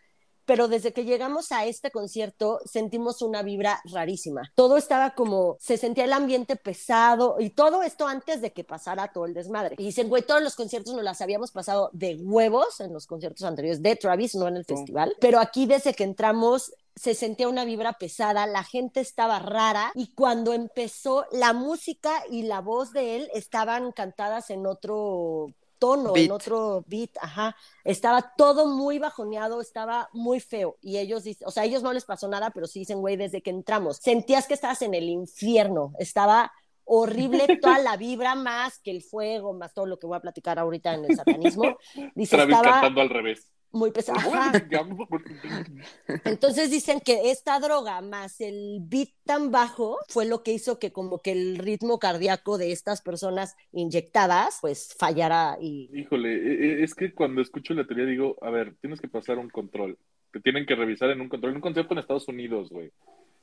pero desde que llegamos a este concierto sentimos una vibra rarísima. Todo estaba como, se sentía el ambiente pesado y todo esto antes de que pasara todo el desmadre. Y dicen, güey, todos los conciertos nos las habíamos pasado de huevos en los conciertos anteriores de Travis, no en el Sí. festival, pero aquí desde que entramos se sentía una vibra pesada, la gente estaba rara y cuando empezó la música y la voz de él estaban cantadas en otro tono, Beat. en otro beat, ajá. Estaba todo muy bajoneado, estaba muy feo. Y ellos dicen, o sea, a ellos no les pasó nada, pero sí dicen, güey, desde que entramos, sentías que estabas en el infierno. Estaba horrible [LAUGHS] toda la vibra, más que el fuego, más todo lo que voy a platicar ahorita en el satanismo. [LAUGHS] Dice, Travis estaba cantando al revés. Muy pesado. Ajá. Entonces dicen que esta droga más el beat tan bajo fue lo que hizo que como que el ritmo cardíaco de estas personas inyectadas pues fallara y Híjole, e- e- es que cuando escucho la teoría digo, a ver, tienes que pasar un control. Te tienen que revisar en un control, en un concierto en Estados Unidos, güey.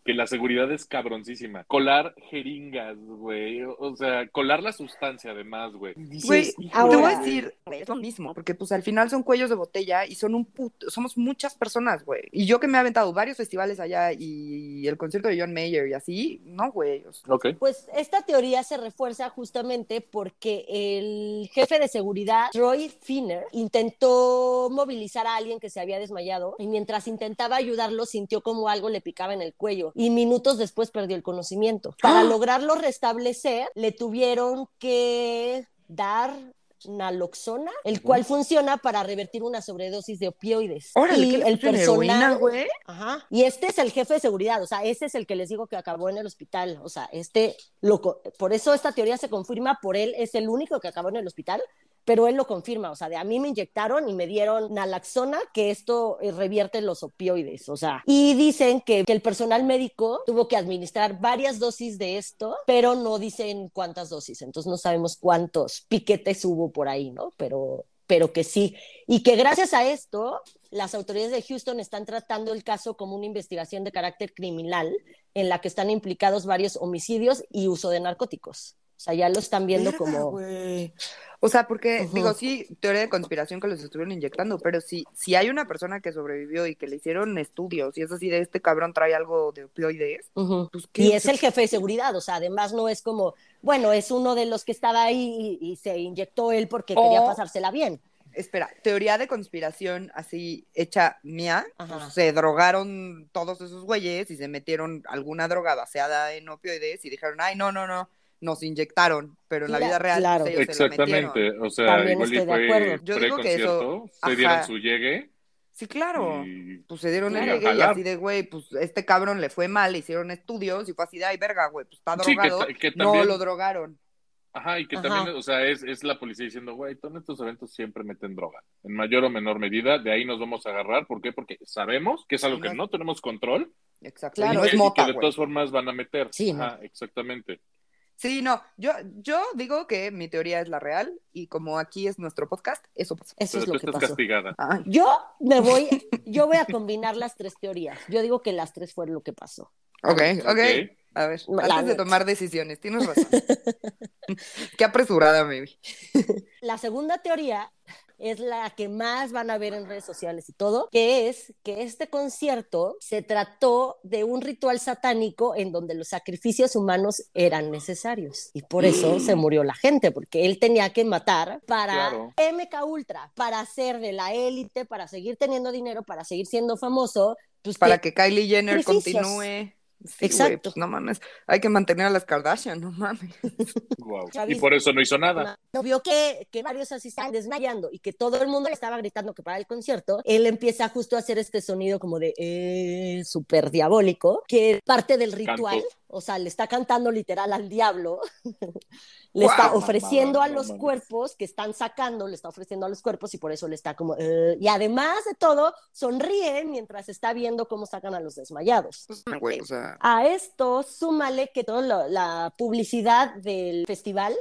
que la seguridad es cabroncísima. Colar jeringas, güey. O, sea, colar la sustancia además, güey. Güey, Dices, te ahora- voy a decir, güey, es lo mismo, porque pues al final son cuellos de botella y son un puto, somos muchas personas, güey. Y yo que me he aventado varios festivales allá y el concierto de John Mayer y así, no, güey. o sea, Ok. Pues esta teoría se refuerza justamente porque el jefe de seguridad, Troy Finner, intentó movilizar a alguien que se había desmayado y mientras intentaba ayudarlo sintió como algo le picaba en el cuello y minutos después perdió el conocimiento. Para lograrlo restablecer, le tuvieron que dar naloxona, el cual funciona para revertir una sobredosis de opioides. Órale, y ¿qué le el personal, güey? Ajá. Y este es el jefe de seguridad, o sea, ese es el que les digo que acabó en el hospital. O sea, este loco. Por eso esta teoría se confirma por él, es el único que acabó en el hospital, pero él lo confirma. O sea, de a mí me inyectaron y me dieron naloxona, que esto eh, revierte los opioides. O sea, y dicen que, que el personal médico tuvo que administrar varias dosis de esto, pero no dicen cuántas dosis. Entonces no sabemos cuántos piquetes hubo por ahí, ¿no? Pero pero que sí. Y que gracias a esto, las autoridades de Houston están tratando el caso como una investigación de carácter criminal en la que están implicados varios homicidios y uso de narcóticos. O sea, ya lo están viendo Verga, como... O sea, porque, digo, sí, teoría de conspiración que los estuvieron inyectando, pero si, si hay una persona que sobrevivió y que le hicieron estudios y es así de este cabrón trae algo de opioides, pues qué. Y es el jefe de seguridad, o sea, además no es como, bueno, es uno de los que estaba ahí y, y se inyectó él porque quería pasársela bien. Espera, teoría de conspiración así hecha mía, pues, se drogaron todos esos güeyes y se metieron alguna droga baseada en opioides y dijeron, ay, no, no, no, nos inyectaron, pero en la vida real claro. pues, ellos se la metieron. Exactamente. O sea, También igual y estoy de fue acuerdo. Yo digo que eso- se ajá. dieron su llegue. Sí, claro. y- Pues se dieron el Claro. llegue y así de, güey, pues este cabrón le fue mal, le hicieron estudios y fue así de, ay, verga, güey, pues está Sí, que drogado. ta- que No lo drogaron. Ajá, y que Ajá. también, o sea, es, es la policía diciendo, güey, todos estos eventos siempre meten droga, en mayor o menor medida, de ahí nos vamos a agarrar, ¿por qué? Porque sabemos que es algo Sí, que no- tenemos control, Exacto. Claro. y es que, y mota, que de todas formas van a meter. Sí, Ajá, exactamente. Sí, no, yo, yo digo que mi teoría es la real y como aquí es nuestro podcast, eso pasa. Eso Pero es tú lo que estás pasó. castigada. Ay, Yo me [LAUGHS] voy, yo voy a combinar las tres teorías. Yo digo que las tres fueron lo que pasó. ok, ok. Ok. A ver, La antes de tomar decisiones, tienes [LAUGHS] razón. Qué apresurada, maybe. La segunda teoría es la que más van a ver en redes sociales y todo, que es que este concierto se trató de un ritual satánico en donde los sacrificios humanos eran necesarios y por eso se murió la gente, porque él tenía que matar para Claro. MK Ultra, para ser de la élite, para seguir teniendo dinero, para seguir siendo famoso, pues Para que- que Kylie Jenner sacrificios. continúe. Sí, Exacto. güey, pues no mames. Hay que mantener a las Kardashian, no mames. [LAUGHS] Wow. Y por eso no hizo nada. no vio que, que varios así estaban desmayando y que todo el mundo le estaba gritando que para el concierto, él empieza justo a hacer este sonido como de eh, súper diabólico, que es parte del ritual, Canto. O sea, le está cantando literal al diablo, [LAUGHS] le está ofreciendo mamá, a los cuerpos que están sacando, le está ofreciendo a los cuerpos y por eso le está como, "Eh", y además de todo, sonríe mientras está viendo cómo sacan a los desmayados. Pues, güey, o sea. A esto, súmale que toda la, la publicidad del festival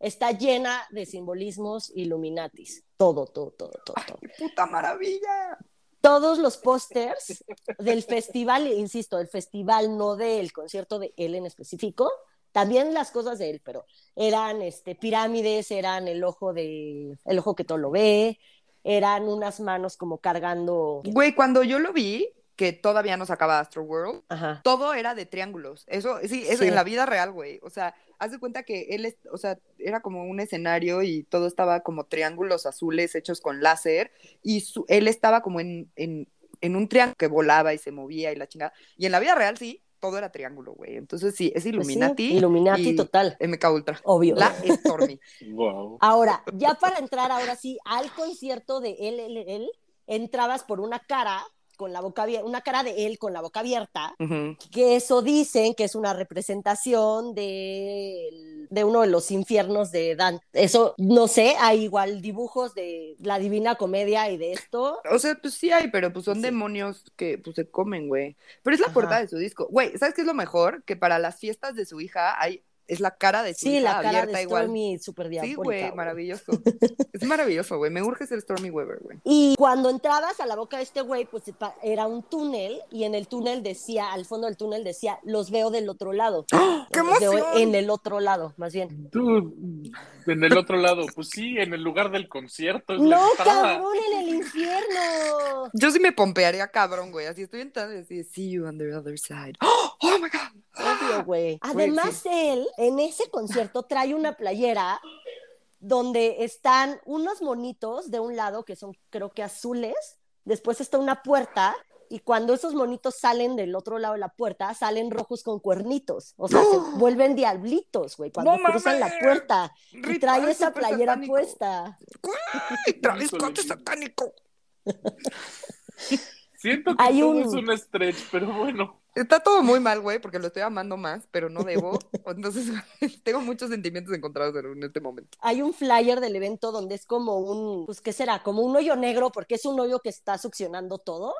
está llena de simbolismos Illuminatis. Todo, todo, todo, todo, todo. ¡Qué puta maravilla! Todos los pósters del festival, insisto, del festival, no del concierto de él en específico, también las cosas de él, pero eran este, pirámides, eran el ojo de, el ojo que todo lo ve, eran unas manos como cargando. Güey, cuando yo lo vi, que todavía no sacaba Astro World, Ajá. todo era de triángulos. Eso, sí, es Sí. en la vida real, güey. O sea, haz de cuenta que él, es, o sea, era como un escenario y todo estaba como triángulos azules hechos con láser y su- él estaba como en, en, en un triángulo que volaba y se movía y la chingada. Y en la vida real, sí, todo era triángulo, güey. Entonces, sí, es Pues sí, Illuminati. Illuminati y total, MK Ultra. obvio. La Stormy. [LAUGHS] Wow. Ahora, ya para entrar ahora sí al concierto de él, él, él, entrabas por una cara con la boca abierta, una cara de él con la boca abierta, que eso dicen que es una representación de, de uno de los infiernos de Dante. Eso, no sé, hay igual dibujos de la Divina Comedia y de esto. O sea, pues sí hay, pero pues son Sí. demonios que pues se comen, güey. Pero es la Ajá. portada de su disco. Güey, ¿sabes qué es lo mejor? Que para las fiestas de su hija hay es la cara de su Sí, hija la cara abierta de igual. Stormy súper Sí, diabólica. güey, güey. maravilloso. [LAUGHS] es maravilloso, güey. Me urge ser Stormy Weaver, güey. Y cuando entrabas a la boca de este güey, pues era un túnel y en el túnel decía, al fondo del túnel decía, los veo del otro lado. ¡Ah! ¡Qué Los veo emoción! en el otro lado, más bien. Tú, en el otro lado, pues sí, en el lugar del concierto. No, cabrón, en el infierno. Yo sí me pompearía cabrón, güey. Así estoy entrando y decir, see you on the other side. ¡Oh, oh my God! Obvio, güey. Güey, Además, él en ese concierto trae una playera donde están unos monitos de un lado que son, creo que azules. Después está una puerta. Y cuando esos monitos salen del otro lado de la puerta, salen rojos con cuernitos. O sea, se vuelven diablitos, güey, cuando ¡No cruzan la puerta. Y trae esa playera satánico. puesta. ¡Ay, Travis Scott es satánico! Siento que Hay todo un- es un stretch, pero bueno. Está todo muy mal, güey, porque lo estoy amando más, pero no debo. [LAUGHS] Entonces, [LAUGHS] tengo muchos sentimientos encontrados en este momento. Hay un flyer del evento donde es como un, pues, ¿qué será? Como un hoyo negro, porque es un hoyo que está succionando todo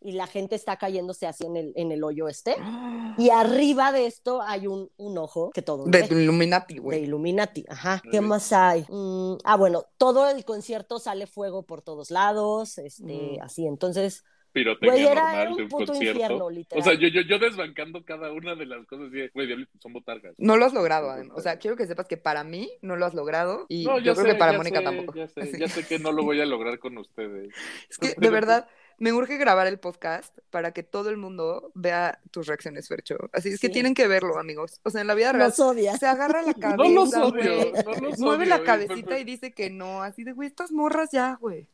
y la gente está cayéndose así en el, en el hoyo este. [GASPS] Y arriba de esto hay un, un ojo que todo De Illuminati, de güey. Illuminati. Ajá. ¿Qué más hay? Mm, ah, bueno, todo el concierto sale fuego por todos lados, este, Mm. así. Entonces, Pirotecnia güey, era, normal de un un puto concierto. infierno, literal. O sea, yo, yo, yo desbancando cada una de las cosas, y, güey, son botargas. No lo has logrado, Adem. O sea, quiero que sepas que para mí no lo has logrado y No, yo creo sé, que para Mónica sé, tampoco. Ya sé, Sí. ya sé que no lo voy a lograr con ustedes. [LAUGHS] Es que, de verdad, me urge grabar el podcast para que todo el mundo vea tus reacciones, Fercho. Así es que Sí. tienen que verlo, amigos. O sea, en la vida real se agarra la cabeza, [LAUGHS] No los odio, güey. no los Mueve odio, la cabecita pero- y dice que no. Así de, güey, estas morras ya, güey.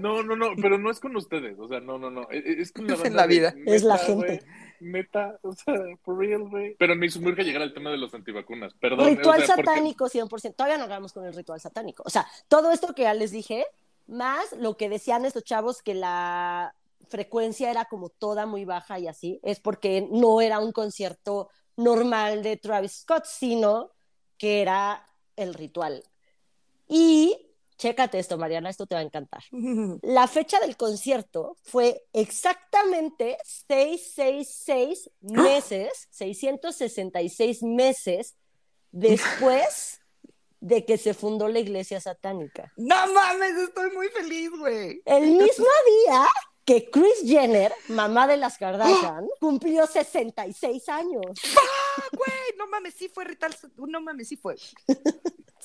No, no, no, pero no es con ustedes, o sea, no, no, no, es, es con la Es en la vida. Es la gente. güey, Neta, o sea, for real, güey. Pero me hizo muy llegar al tema de los antivacunas, perdón. Ritual o sea, porque- satánico 100%. Todavía no acabamos con el ritual satánico. O sea, todo esto que ya les dije, más lo que decían estos chavos que la frecuencia era como toda muy baja y así, es porque no era un concierto normal de Travis Scott, sino que era el ritual. Y chécate esto, Mariana, esto te va a encantar. [LAUGHS] La fecha del concierto fue exactamente 666 meses, 666 meses después [LAUGHS] de que se fundó la iglesia satánica. No mames, estoy muy feliz, güey. El mismo día que Kris Jenner, mamá de las Kardashian, [GASPS] cumplió 66 años. Ah, güey, no mames, sí fue Rital. No mames, sí fue.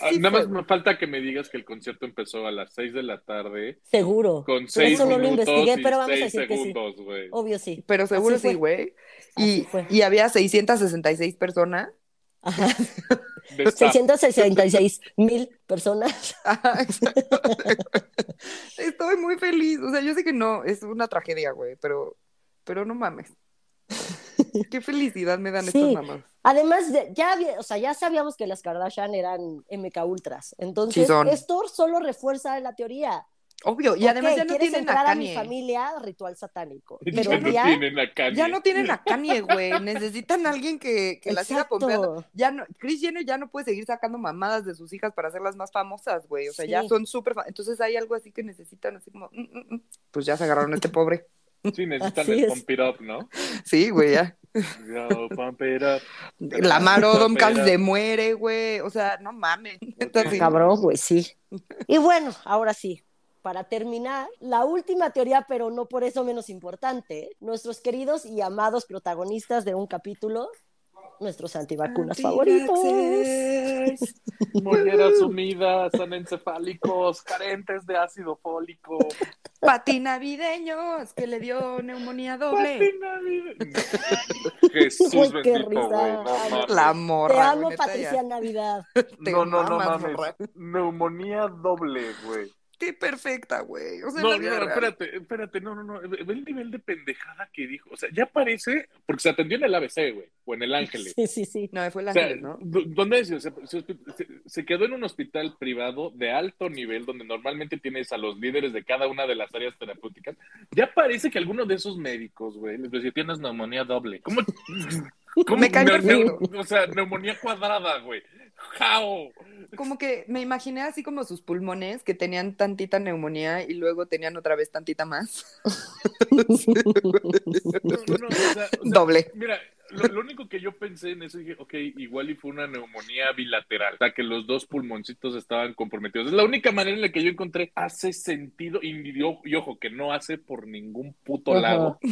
Ah, Sí Nada más me falta que me digas que el concierto empezó a las 6 de la tarde Seguro. con Pero 6 eso no lo minutos investigué, y pero vamos a 6 decir que sí. segundos, güey. Obvio sí. Pero seguro Así sí, güey. Y, y había 666 personas. Ajá. De staff. 666 mil personas. Ajá, exacto. [LAUGHS] Estoy muy feliz. O sea, yo sé que no, es una tragedia, güey, pero, pero no mames. Qué felicidad me dan Sí. estas mamás. Además, de- ya, o sea, ya sabíamos que las Kardashian eran MK Ultras. Entonces, Sí esto solo refuerza la teoría. Obvio, y además ya no ¿quieres tienen entrar a a mi Kanye. familia? Ritual satánico. [LAUGHS] Ya Pero no ya, tienen a Kanye. Ya no tienen a Kanye, güey. Necesitan a alguien que, que la siga pompeando. Ya no, Chris Jenner ya no puede seguir sacando mamadas de sus hijas para hacerlas más famosas, güey. O sea, Sí. ya son súper Entonces hay algo así que necesitan, así como, mm, mm, mm. pues ya se agarraron a este pobre. Sí, necesitan Así el es. pump it up, ¿no? Sí, güey, ya. Yo, pump it up. La Marodom casi Pero- se muere, güey. O sea, no mames. Sí. cabrón, güey, sí. [LAUGHS] Y bueno, ahora sí, para terminar, la última teoría, pero no por eso menos importante, nuestros queridos y amados protagonistas de un capítulo, nuestros antivacunas favoritos. Molleras sumidas, anencefálicos, carentes de ácido fólico. Pati navideños, que le dio neumonía doble. [LAUGHS] Jesús Güey, qué bendito, risa. güey. No. La morra. Te amo, Patricia ya. Navidad. [LAUGHS] Te No, no, no mames. morra. Neumonía doble, güey. Qué perfecta, güey. O sea, No, no, real. espérate, espérate, no, no, no. Ve el nivel de pendejada que dijo. O sea, ya parece, porque se atendió en el ABC, güey, o en el Ángeles. [LAUGHS] Sí, sí, sí. No, fue el O sea, Ángeles, ¿no? ¿dó- ¿Dónde es? Se, se- se- se quedó en un hospital privado de alto nivel donde normalmente tienes a los líderes de cada una de las áreas terapéuticas. Ya parece que alguno de esos médicos, güey, les decía, tienes neumonía doble. ¿Cómo? [LAUGHS] cómo Me cae o sea, neumonía cuadrada, güey. ¡How! Como que me imaginé así como sus pulmones que tenían tantita neumonía y luego tenían otra vez tantita más. No, [LAUGHS] no, no, o sea, o sea, Doble. Mira, lo, lo único que yo pensé en eso dije, ok, igual y fue una neumonía bilateral, o sea, que los dos pulmoncitos estaban comprometidos. Es la única manera en la que yo encontré hace sentido y, y- y ojo, que no hace por ningún puto Ajá. lado. [LAUGHS]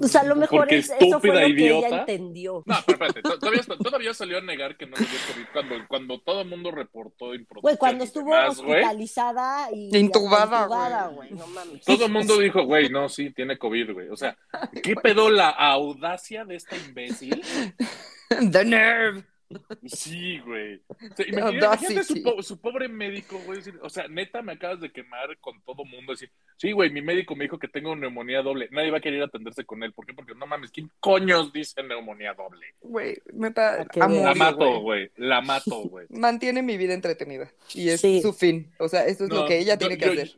O sea, a lo mejor Porque es- eso fue estúpida, lo que ella idiota. entendió. No, pero espérate, to- todavía, todavía salió a negar que no le dio COVID cuando, cuando todo el mundo reportó Güey, cuando estuvo demás, hospitalizada y Intubada, intubada, güey. güey, no mames. Todo el mundo dijo, güey, no, sí, tiene COVID, güey. O sea, ¿qué [LAUGHS] pedo la audacia de esta imbécil? [LAUGHS] The nerve. Sí, güey. O sea, [LAUGHS] imagínate audacity. su, po- su pobre médico, güey. O sea, neta, me acabas de quemar con todo mundo. Decir, sí, güey, mi médico me dijo que tengo neumonía doble. Nadie va a querer atenderse con él. ¿Por qué? Porque no mames, ¿quién coños dice neumonía doble? Güey, neta, A que amo. La mato, güey. La mato, [LAUGHS] güey. Mantiene mi vida entretenida. Y es Sí. su fin. O sea, esto es lo No, que ella yo- tiene que yo- hacer.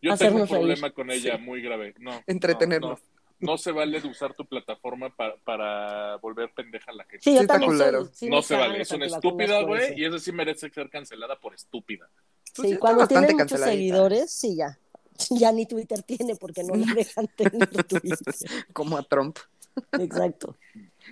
Yo tengo un reír. problema con ella Sí. muy grave. No. Entretenernos. No, se vale de usar tu plataforma para, para volver pendeja a la gente. Sí, Sí, yo está también soy- sí no se vale. Es una estúpida, güey. Y esa sí merece ser cancelada por estúpida. Pues sí, Sí, cuando tiene muchos seguidores, sí, ya. [LAUGHS] Ya ni Twitter tiene porque no le [LAUGHS] dejan tener Twitter. Como a Trump. Exacto.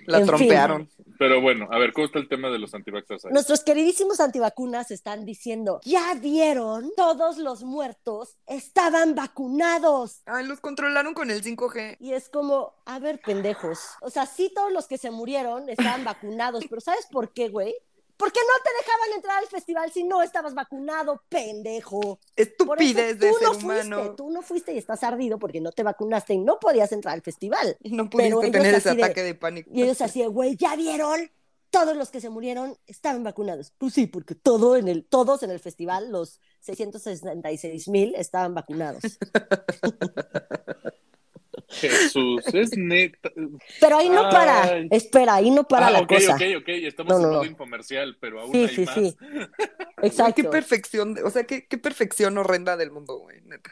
La En fin. trompearon. Pero bueno, a ver, ¿cómo está el tema de los antivaxxers ahí? Nuestros queridísimos antivacunas están diciendo, ¿ya vieron? Todos los muertos estaban vacunados. Ay, los controlaron con el 5G. Y es como, a ver, pendejos. O sea, sí todos los que se murieron estaban vacunados, pero ¿sabes por qué, güey? Porque no te dejaban entrar al festival si no estabas vacunado, pendejo. Por eso Estupidez tú de no ser fuiste, humano. tú no fuiste y estás ardido porque no te vacunaste y no podías entrar al festival. Y no pudiste tener ese de- ataque de pánico. Y ellos así, de, güey, ¿ya vieron? Todos los que se murieron estaban vacunados. Pues sí, porque todo en el, todos en el festival, los 666 mil, estaban vacunados. [LAUGHS] Jesús, es neta. Pero ahí no para. Ay. Espera, ahí no para ah, la ok, cosa. ok, ok. Estamos No, en no, modo no. infomercial, pero aún Sí, hay sí, más. sí. Güey, Exacto. qué perfección, o sea, qué, qué perfección horrenda del mundo, güey, neta.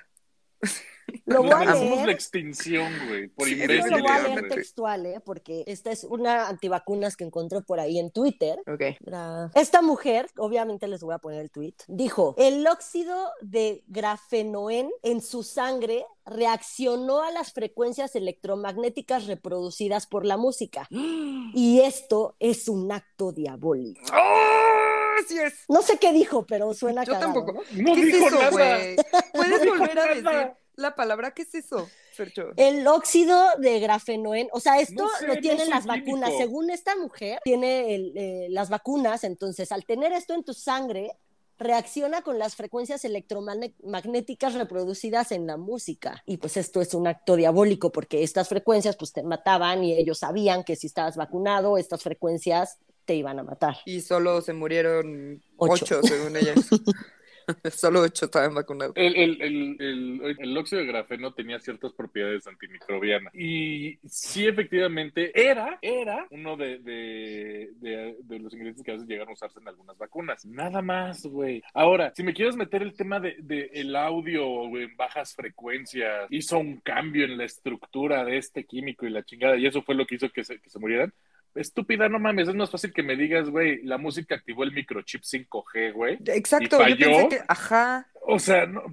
[LAUGHS] Lo voy a la extinción, güey, por Sí, Yo lo voy a leer textual, ¿eh? porque esta es una antivacunas que encontré por ahí en Twitter. Ok. Gra- Esta mujer, obviamente les voy a poner el tweet, dijo, el óxido de grafenoen en su sangre reaccionó a las frecuencias electromagnéticas reproducidas por la música. [GASPS] Y esto es un acto diabólico. ¡Oh! Así es. No sé qué dijo, pero suena Yo cagado, tampoco. ¿no? No ¿Qué es dijo eso, nada. güey? [LAUGHS] ¿Puedes volver a nada. decir la palabra? ¿Qué es eso, Fercho? El óxido de grafenoen, o sea, esto No sé, lo tienen las químico. vacunas. Según esta mujer, tiene el, eh, las vacunas, entonces al tener esto en tu sangre, reacciona con las frecuencias electromagnéticas reproducidas en la música. Y pues esto es un acto diabólico porque estas frecuencias pues te mataban y ellos sabían que si estabas vacunado, estas frecuencias te iban a matar. Y solo se murieron Ocho. ocho, según ella. [LAUGHS] [LAUGHS] solo ocho estaban vacunados. El, el, el, el, óxido de grafeno tenía ciertas propiedades antimicrobianas. Y sí, efectivamente, era, era uno de, de, de, los ingredientes que a veces llegan a usarse en algunas vacunas. Nada más, güey. Ahora, si me quieres meter el tema de, de el audio en bajas frecuencias, hizo un cambio en la estructura de este químico y la chingada, y eso fue lo que hizo que se, que se murieran. Estúpida, no mames, es más fácil que me digas, güey, la música activó el microchip 5G, güey. Exacto, ¿Y yo pensé que, ajá. O sea, no,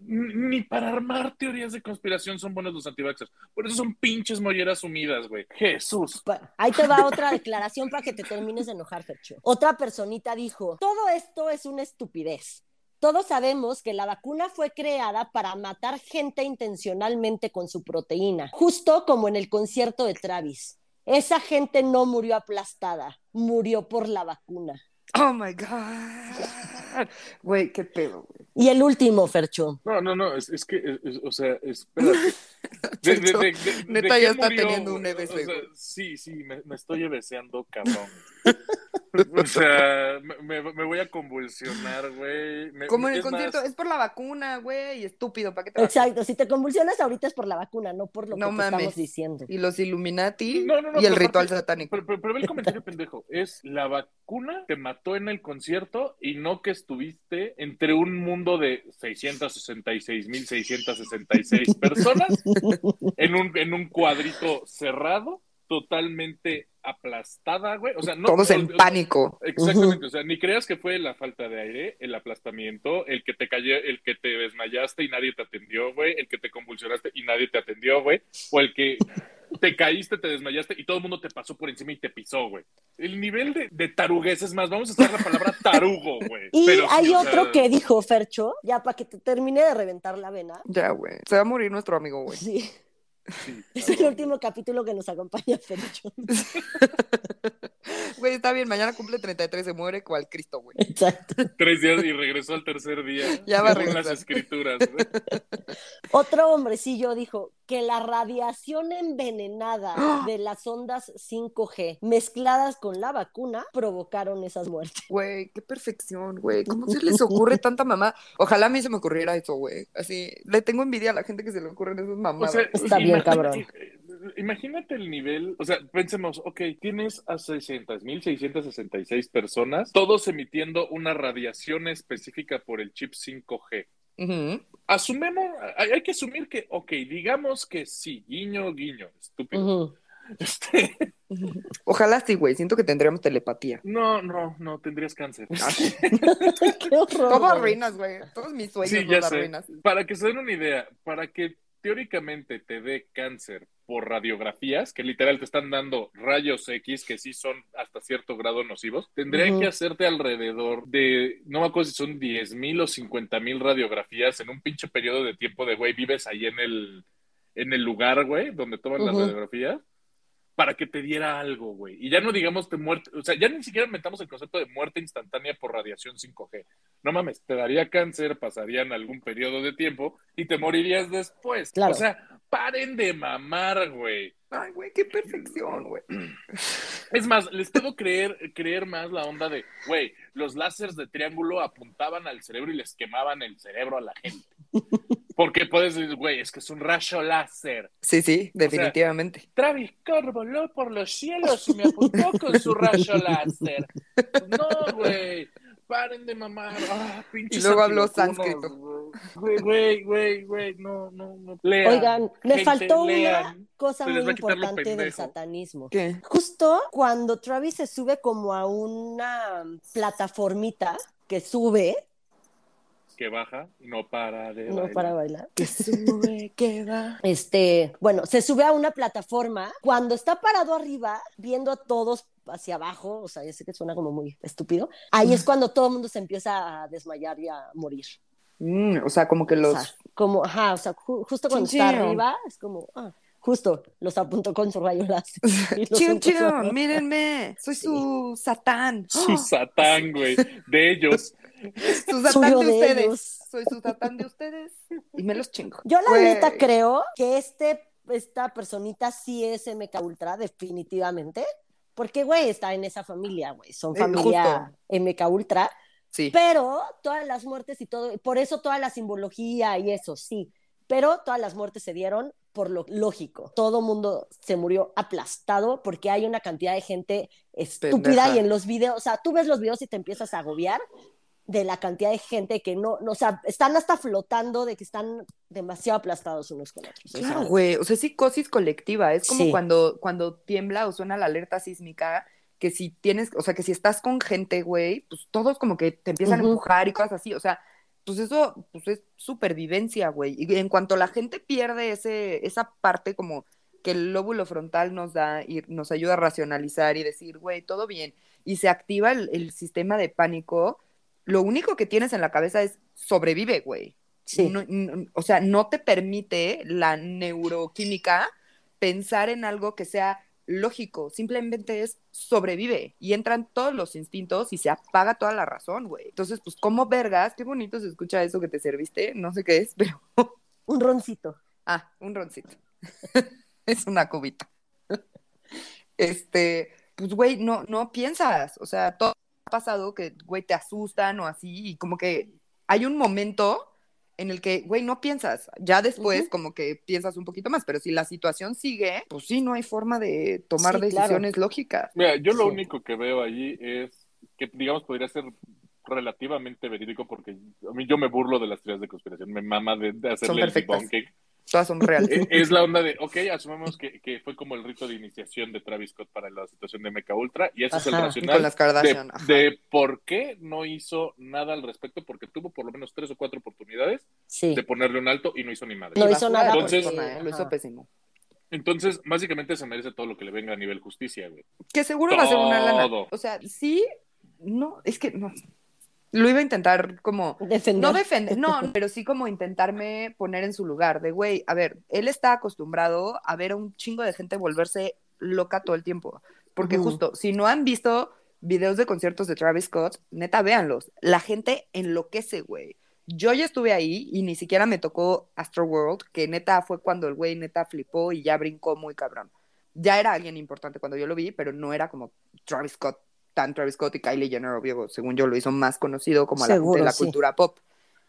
ni para armar teorías de conspiración son buenos los antivaxxers. Por eso son pinches molleras sumidas, güey. Jesús. Ahí te va otra declaración para que te termines de enojar, Fercho. Otra personita dijo, todo esto es una estupidez. Todos sabemos que la vacuna fue creada para matar gente intencionalmente con su proteína, justo como en el concierto de Travis. Esa gente no murió aplastada, murió por la vacuna. Oh my God. Güey, qué pedo, güey. Y el último, Fercho. No, no, no, es, es que, es- es- o sea, espérate. [LAUGHS] De- de- de- de- de Neta, ya está murió, teniendo un? EBC, O sea, güey. sí, sí, me, me estoy ebeseando, cabrón. [LAUGHS] O [LAUGHS] sea, me, voy a convulsionar, güey. Me- Como en el más, concierto, es por la vacuna, güey, estúpido, ¿para qué te? Exacto, si te convulsionas ahorita es por la vacuna, no por lo No que te estamos diciendo. Y los Illuminati No, no, no, y el ritual satánico. Pero, pero- pero ve el comentario pendejo. Es la vacuna te mató en el concierto y no que estuviste entre un mundo de 666.666 personas en un, en un cuadrito cerrado, totalmente aplastada, güey. O sea, no. Todos en o pánico. Exactamente, o sea, ni creas que fue la falta de aire, el aplastamiento, el que te cayó, el que te desmayaste y nadie te atendió, güey, el que te convulsionaste y nadie te atendió, güey, o el que te caíste, te desmayaste y todo el mundo te pasó por encima y te pisó, güey. El nivel de, de taruguez es más, vamos a usar la palabra tarugo, güey. Y Pero sí, hay o otro sea, que dijo Fercho, ya para que te termine de reventar la vena. Ya, güey. Se va a morir nuestro amigo, güey. Sí, sí, [LAUGHS] es el último capítulo que nos acompaña Fercho. [LAUGHS] Güey, está bien, mañana cumple 33, se muere cual Cristo, güey. Exacto. Tres días y regresó al tercer día. Ya va a según las regresar. escrituras. güey. Otro hombrecillo dijo que la radiación envenenada de las ondas 5G mezcladas con la vacuna provocaron esas muertes. Güey, qué perfección, güey. ¿Cómo se les ocurre tanta mamá? Ojalá a mí se me ocurriera eso, güey. Así, le tengo envidia a la gente que se le ocurren esas O sea, Está bien, cabrón. Imagínate el nivel, o sea, pensemos, ok, tienes a 600.666 personas, todos emitiendo una radiación específica por el chip 5G. Ujú. Asumemos, hay, hay que asumir que, ok, digamos que sí, guiño, guiño, estúpido. [LAUGHS] Este, Ojalá sí, güey. Siento que tendríamos telepatía. no, no, no, tendrías cáncer. [LAUGHS] [LAUGHS] Qué horror. Todo güey. arruinas, güey. Todos mis sueños Sí, los arruinas. Para que se den una idea, para que teóricamente te dé cáncer por radiografías, que literal te están dando rayos X, que sí son hasta cierto grado nocivos, tendrían Ujú. que hacerte alrededor de, no me acuerdo si son 10 mil o 50 mil radiografías en un pinche periodo de tiempo de, güey, vives ahí en el, en el lugar, güey, donde toman las radiografías, para que te diera algo, güey. Y ya no digamos de muerte, o sea, ya ni siquiera metamos el concepto de muerte instantánea por radiación 5G. No mames, te daría cáncer, pasarían algún periodo de tiempo y te morirías después. Claro. O sea, paren de mamar, güey. Ay, güey, qué perfección, güey. Es más, les puedo creer, creer más la onda de, güey, los láseres de triángulo apuntaban al cerebro y les quemaban el cerebro a la gente. Porque puedes decir, güey, es que es un rayo láser. Sí, sí, definitivamente. Travis Scott voló por los cielos y me apuntó con su rayo láser. No, güey. Paren de mamar. Ah, Y luego habló sánscrito. Güey, güey, güey, güey. No, no, no. Lean. Oigan, me gente, faltó una cosa muy importante del satanismo. ¿Qué? Justo cuando Travis se sube como a una plataformita que sube, Que baja, no para de no bailar. para bailar, Que sube, que va. este, bueno, se sube a una plataforma, cuando está parado arriba, viendo a todos hacia abajo, o sea, ya sé que suena como muy estúpido, ahí es cuando todo el mundo se empieza a desmayar y a morir. Mm, o sea, como que los. O sea, como, ajá, o sea, ju- justo cuando Chin, está arriba, es como, ah, justo, los apuntó con su rayo láser. chiun, mírenme. Soy su satán. Su satán, güey. De ellos. [LAUGHS] Su satán de de ustedes. ellos. Soy su satán de ustedes. Y me los chingo. Yo la Güey. neta creo que este, esta personita sí es MK Ultra, definitivamente. Porque, güey, está en esa familia, güey. Son Eh, familia MK Ultra. Sí. Pero todas las muertes y todo, por eso toda la simbología y eso, sí. Pero todas las muertes se dieron por lo lógico. Todo mundo se murió aplastado porque hay una cantidad de gente estúpida Pendeja. y en los videos, o sea, tú ves los videos y te empiezas a agobiar de la cantidad de gente que no, no o sea, están hasta flotando de que están demasiado aplastados unos con otros. Claro, güey. O sea, es psicosis colectiva. Es como Sí. cuando, cuando tiembla o suena la alerta sísmica, que si tienes, o sea, que si estás con gente, güey, pues todos como que te empiezan a empujar y cosas así. O sea, pues eso, pues es supervivencia, güey. Y en cuanto la gente pierde ese, esa parte como que el lóbulo frontal nos da y nos ayuda a racionalizar y decir, güey, todo bien, y se activa el, el sistema de pánico, lo único que tienes en la cabeza es sobrevive, güey. sí. No- no- o sea, no te permite la neuroquímica pensar en algo que sea lógico, simplemente es sobrevive y entran todos los instintos y se apaga toda la razón, güey. Entonces, pues, ¿cómo vergas? Qué bonito se escucha eso que te serviste, no sé qué es, pero... [LAUGHS] Un roncito. Ah, un roncito. [LAUGHS] es una cubita. [LAUGHS] este, pues, güey, no, no piensas, o sea, todo pasado que, güey, te asustan o así, y como que hay un momento en el que, güey, no piensas. Ya después, como que piensas un poquito más, pero si la situación sigue, pues sí, no hay forma de tomar Sí, claro. decisiones lógicas. Mira, yo lo Sí. único que veo allí es que, digamos, podría ser relativamente verídico porque a mí yo me burlo de las teorías de conspiración, me mama de, de hacerle el debunking. Todas son reales. Eh, Es la onda de, ok, asumimos que, que fue como el rito de iniciación de Travis Scott para la situación de Mecha Ultra y ese es el racional con las de, Kardashian. ajá. de por qué no hizo nada al respecto porque tuvo por lo menos tres o cuatro oportunidades Sí. de ponerle un alto y no hizo ni madre. No hizo nada de Entonces- persona, ¿eh? Lo hizo pésimo. Entonces, básicamente se merece todo lo que le venga a nivel justicia, güey. Que seguro va a ser una lana. O sea, sí, no, es que no. Lo iba a intentar como Defender. No defender, [LAUGHS] no, pero sí como intentarme poner en su lugar, de güey, a ver, él está acostumbrado a ver a un chingo de gente volverse loca todo el tiempo, porque justo, si no han visto videos de conciertos de Travis Scott, neta, véanlos, la gente enloquece, güey. Yo ya estuve ahí y ni siquiera me tocó Astroworld, que neta fue cuando el güey neta flipó y ya brincó muy cabrón. Ya era alguien importante cuando yo lo vi, pero no era como Travis Scott, tan Travis Scott y Kylie Jenner, obvio, según yo lo hizo más conocido como a la gente de la sí. cultura pop.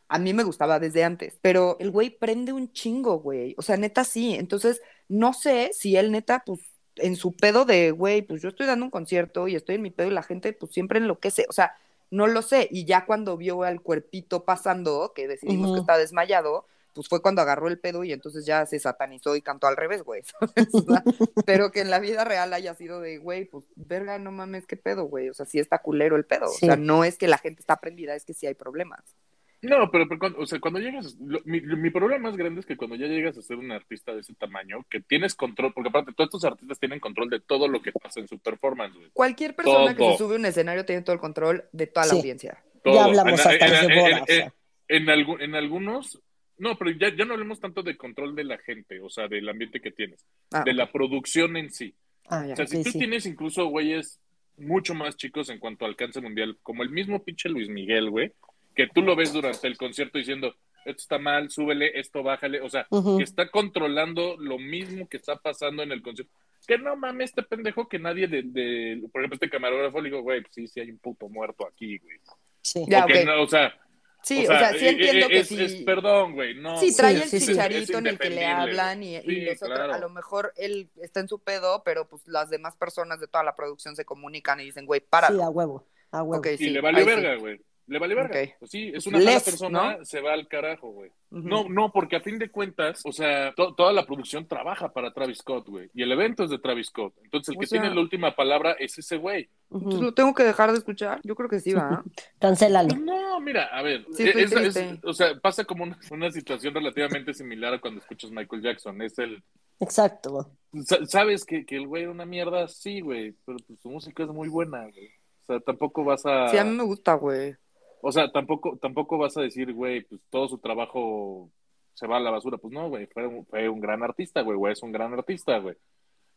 A mí me gustaba desde antes, pero el güey prende un chingo, güey. O sea, neta sí. Entonces, no sé si él neta, pues, en su pedo de, güey, pues yo estoy dando un concierto y estoy en mi pedo y la gente, pues, siempre enloquece. O sea, no lo sé. Y ya cuando vio al cuerpito pasando, que decidimos que está desmayado, pues fue cuando agarró el pedo y entonces ya se satanizó y cantó al revés, güey. [LAUGHS] pero que en la vida real haya sido de, güey, pues, verga, no mames, qué pedo, güey. O sea, sí está culero el pedo. Sí. O sea, no es que la gente está prendida, es que sí hay problemas. No, pero, pero cuando, o sea, cuando llegas, lo- mi, mi problema más grande es que cuando ya llegas a ser un artista de ese tamaño, que tienes control, porque aparte todos estos artistas tienen control de todo lo que pasa en su performance, güey. Cualquier persona que se sube a un escenario tiene todo el control de toda la Sí. audiencia. Todo. Ya hablamos En- hasta en- en- en- o sea. en algu- en algunos, no, pero ya, ya no hablemos tanto de control de la gente, o sea, del ambiente que tienes, Ah, de la producción en sí. ah, ya. O sea, si Sí, tú sí. tienes incluso güeyes mucho más chicos en cuanto a alcance mundial, como el mismo pinche Luis Miguel, güey, que tú lo ves durante el concierto diciendo, esto está mal, súbele, esto bájale, o sea, que está controlando lo mismo que está pasando en el concierto. Que no mames, este pendejo que nadie de, de- por ejemplo, este camarógrafo le digo, güey, pues sí, sí hay un puto muerto aquí, güey. Sí. Ya, O que ok. no, o sea, Sí, o sea, sí eh, entiendo eh, que es, sí. es- perdón, güey, no. Sí, trae Sí, el sí, chicharito en el que le hablan y, y los otros- a lo mejor él está en su pedo, pero pues las demás personas de toda la producción se comunican y dicen, güey, para. Sí, a huevo. A huevo. Ok, Y sí, le valió sí. verga, güey. Le valió verga. Ok. Pues sí, es una mala persona, ¿no? se va al carajo, güey. No, no, porque a fin de cuentas, o sea, to- toda la producción trabaja para Travis Scott, güey. Y el evento es de Travis Scott. Entonces, el O que sea- tiene la última palabra es ese güey. Entonces, ¿Lo tengo que dejar de escuchar? Yo creo que sí, va. [LAUGHS] Cancélalo. No, mira, a ver, Sí, estoy es- es- o sea, pasa como una, una situación relativamente similar a cuando escuchas Michael Jackson. Es el, Exacto. sa- sabes que, que el güey era una mierda, sí, güey, pero pues, su música es muy buena, güey. O sea, tampoco vas a... Sí, a mí me gusta, güey. O sea, tampoco, tampoco vas a decir, güey, pues todo su trabajo se va a la basura. Pues no, güey, fue un, fue un gran artista, güey, güey, es un gran artista, güey.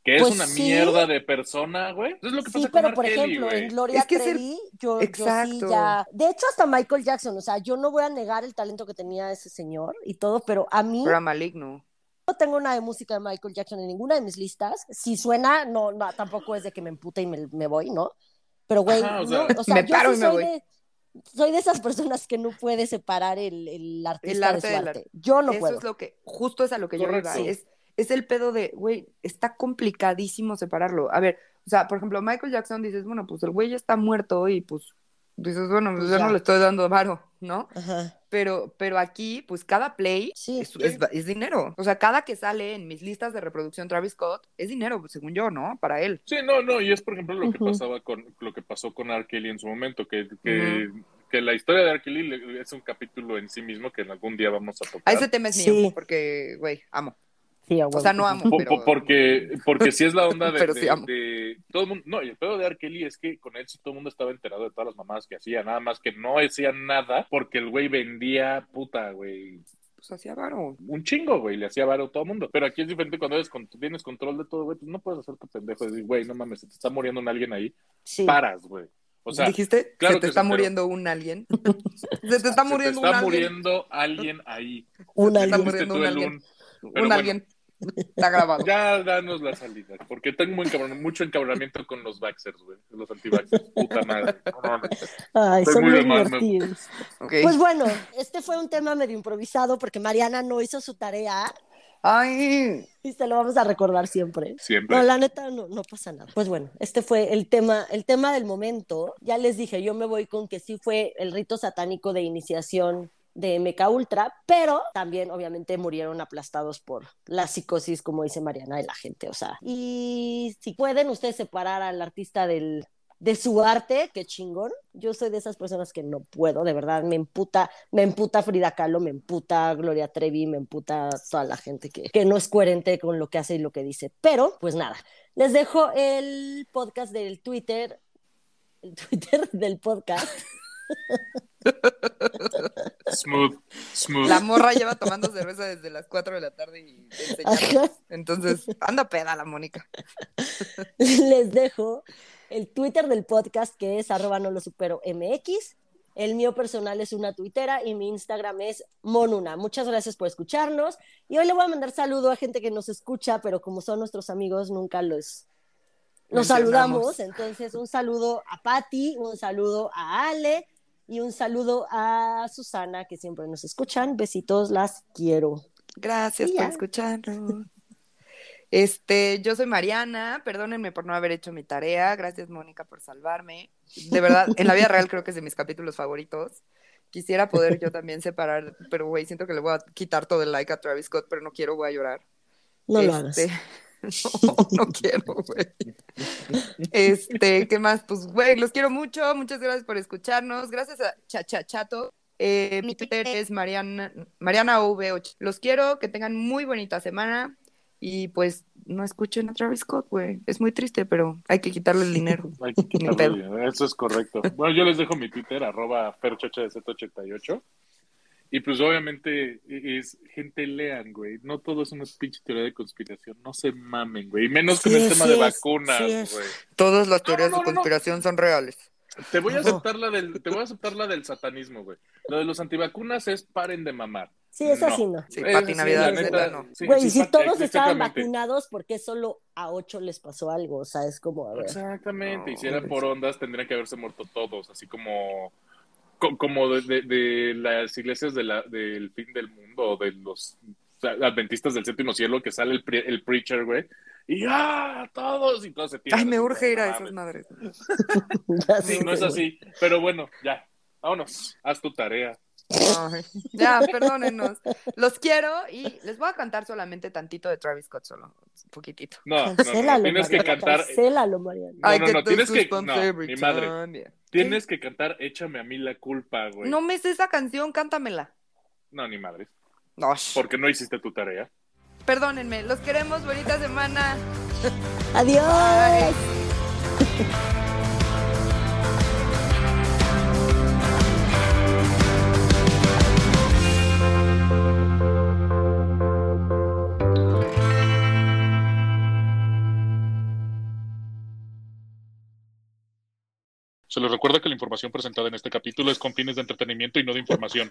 Que es Pues una sí. mierda de persona, güey. Eso es lo que Sí, pasa pero por Kelly, ejemplo, güey. en Gloria Es que es el- Trevi, yo, yo sí Exacto. ya. De hecho, hasta Michael Jackson, o sea, yo no voy a negar el talento que tenía ese señor y todo, pero a mí era maligno. no tengo una de música de Michael Jackson en ninguna de mis listas. Si suena, no, no tampoco es de que me empute y me, me voy, ¿no? Pero, güey, Ajá, o no, sea, o sea, me yo paro sí y me soy voy. de, soy de esas personas que no puede separar el, el artista arte de su del arte. Yo no Eso puedo. es lo que, justo es a lo que yo Correcto. iba. Es, es el pedo de, güey, está complicadísimo separarlo. A ver, o sea, por ejemplo, Michael Jackson dices, bueno, pues el güey ya está muerto y pues dices, bueno, pues Pues yo ya. no le estoy dando varo, ¿no? Ajá. Pero, pero aquí, pues cada play Sí. es, es- es dinero. O sea, cada que sale en mis listas de reproducción Travis Scott es dinero, según yo, ¿no? Para él. Sí, no, no, y es por ejemplo lo que pasaba con lo que pasó con R. Kelly en su momento, que, que, que la historia de R. Kelly es un capítulo en sí mismo que en algún día vamos a tocar. A ese tema es Sí. mío, porque, güey, amo. Sí, a O sea, no amo, pero... porque, porque si es la onda de, [LAUGHS] Pero de- sí amo. de todo el mundo. No, y el pedo de R. Kelly es que con él sí todo el mundo estaba enterado de todas las mamadas que hacía, nada más que no hacía nada porque el güey vendía puta, güey. Pues hacía varo. Un chingo, güey, le hacía varo a todo el mundo. Pero aquí es diferente cuando eres con- tienes control de todo, güey, pues no puedes hacer tu pendejo. Decir, güey, no mames, se te está muriendo un alguien ahí. Sí. Paras, güey. O sea, ¿Dijiste? claro se te que está sí, muriendo un alien. [LAUGHS] se te está se muriendo te un está alguien. muriendo alguien ahí. Un Se está alien. Fuiste muriendo un alguien. un- Un Pero bueno. alguien. Está grabado. Ya danos la salida, porque tengo encabron- mucho encabronamiento con los Vaxxers, güey. Los anti-Vaxxers. Puta madre. No, no, no. Ay, Estoy son muy divertidos. Ok. Pues bueno, este fue un tema medio improvisado porque Mariana no hizo su tarea Ay, y se lo vamos a recordar siempre. Siempre. No, la neta no, no pasa nada. Pues bueno, este fue el tema, el tema del momento. Ya les dije, yo me voy con que sí fue el rito satánico de iniciación de MK Ultra, pero también obviamente murieron aplastados por la psicosis, como dice Mariana, de la gente. O sea, y si pueden ustedes separar al artista del, de su arte, qué chingón. Yo soy de esas personas que no puedo, de verdad, me emputa, me emputa Frida Kahlo, me emputa Gloria Trevi, me emputa toda la gente que, que no es coherente con lo que hace y lo que dice. Pero, pues nada, les dejo el podcast del Twitter, el Twitter [LAUGHS] del podcast. [LAUGHS] Smooth, smooth. La morra lleva tomando cerveza desde las 4 de la tarde y. Entonces, anda peda la Mónica. Les dejo el Twitter del podcast que es arroba no lo supero MX. El mío personal es una tuitera y mi Instagram es Monuna. Muchas gracias por escucharnos. Y hoy le voy a mandar saludo a gente que nos escucha, pero como son nuestros amigos, nunca los nos saludamos. Entonces, un saludo a Patti, un saludo a Ale y un saludo a Susana, que siempre nos escuchan. Besitos, las quiero. Gracias por escucharnos. [LAUGHS] Este, yo soy Mariana, perdónenme por no haber hecho mi tarea, gracias Mónica por salvarme. De verdad, en la vida real creo que es de mis capítulos favoritos. Quisiera poder yo también separar, pero güey, siento que le voy a quitar todo el like a Travis Scott, pero no quiero, voy a llorar. No lo hagas. [LAUGHS] [LAUGHS] No, no quiero, güey. Este, ¿qué más? Pues, güey, los quiero mucho. Muchas gracias por escucharnos. Gracias a Chachachato. Eh, mi Twitter es Mariana, Mariana V8. Los quiero, que tengan muy bonita semana. Y pues no escuchen a Travis Scott, güey. Es muy triste, pero hay que quitarle el dinero. [LAUGHS] Hay que quitarle pedo. el dinero, Eso es correcto. Bueno, yo les dejo mi Twitter, arroba ferchocha88. Y pues obviamente es gente lean, güey. No todo es una pinche teoría de conspiración. No se mamen, güey. Y menos con Sí el es, tema sí de es, vacunas, sí es. güey. Todas las teorías no, no, de no. conspiración son reales. Te voy a No. aceptar la del, te voy a aceptar la del satanismo, güey. Lo de los antivacunas es paren de mamar. Sí, es No. así, ¿no? Sí, Pati sí, Navidad, la neta, no. sí, Güey, sí, si Pati, todos estaban vacunados, ¿por qué solo a ocho les pasó algo? O sea, es como, a ver. Exactamente, y si No, era por ondas tendrían que haberse muerto todos, así como co- como de, de- de las iglesias de la, del fin del mundo, o de los adventistas del séptimo cielo, que sale el, pre- el preacher, güey, y ¡ah! Todos, y todos se tiran. Ay, me urge ir a no esas madres. [LAUGHS] Sí, no es así, pero bueno, ya, vámonos, haz tu tarea. Ay, ya, perdónenos. Los quiero y les voy a cantar solamente tantito de Travis Scott, solo un poquitito. No, no, no, Cancélalo, tienes que cantar, Cancélalo, Mariana. No, no, no, tienes que- no, mi madre. Tienes que cantar Échame a mí la culpa, güey. No me sé esa canción, cántamela. No, ni madre, No, porque no hiciste tu tarea. Perdónenme, los queremos, bonita semana. [LAUGHS] Adiós. Bye. [LAUGHS] Se les recuerda que la información presentada en este capítulo es con fines de entretenimiento y no de información.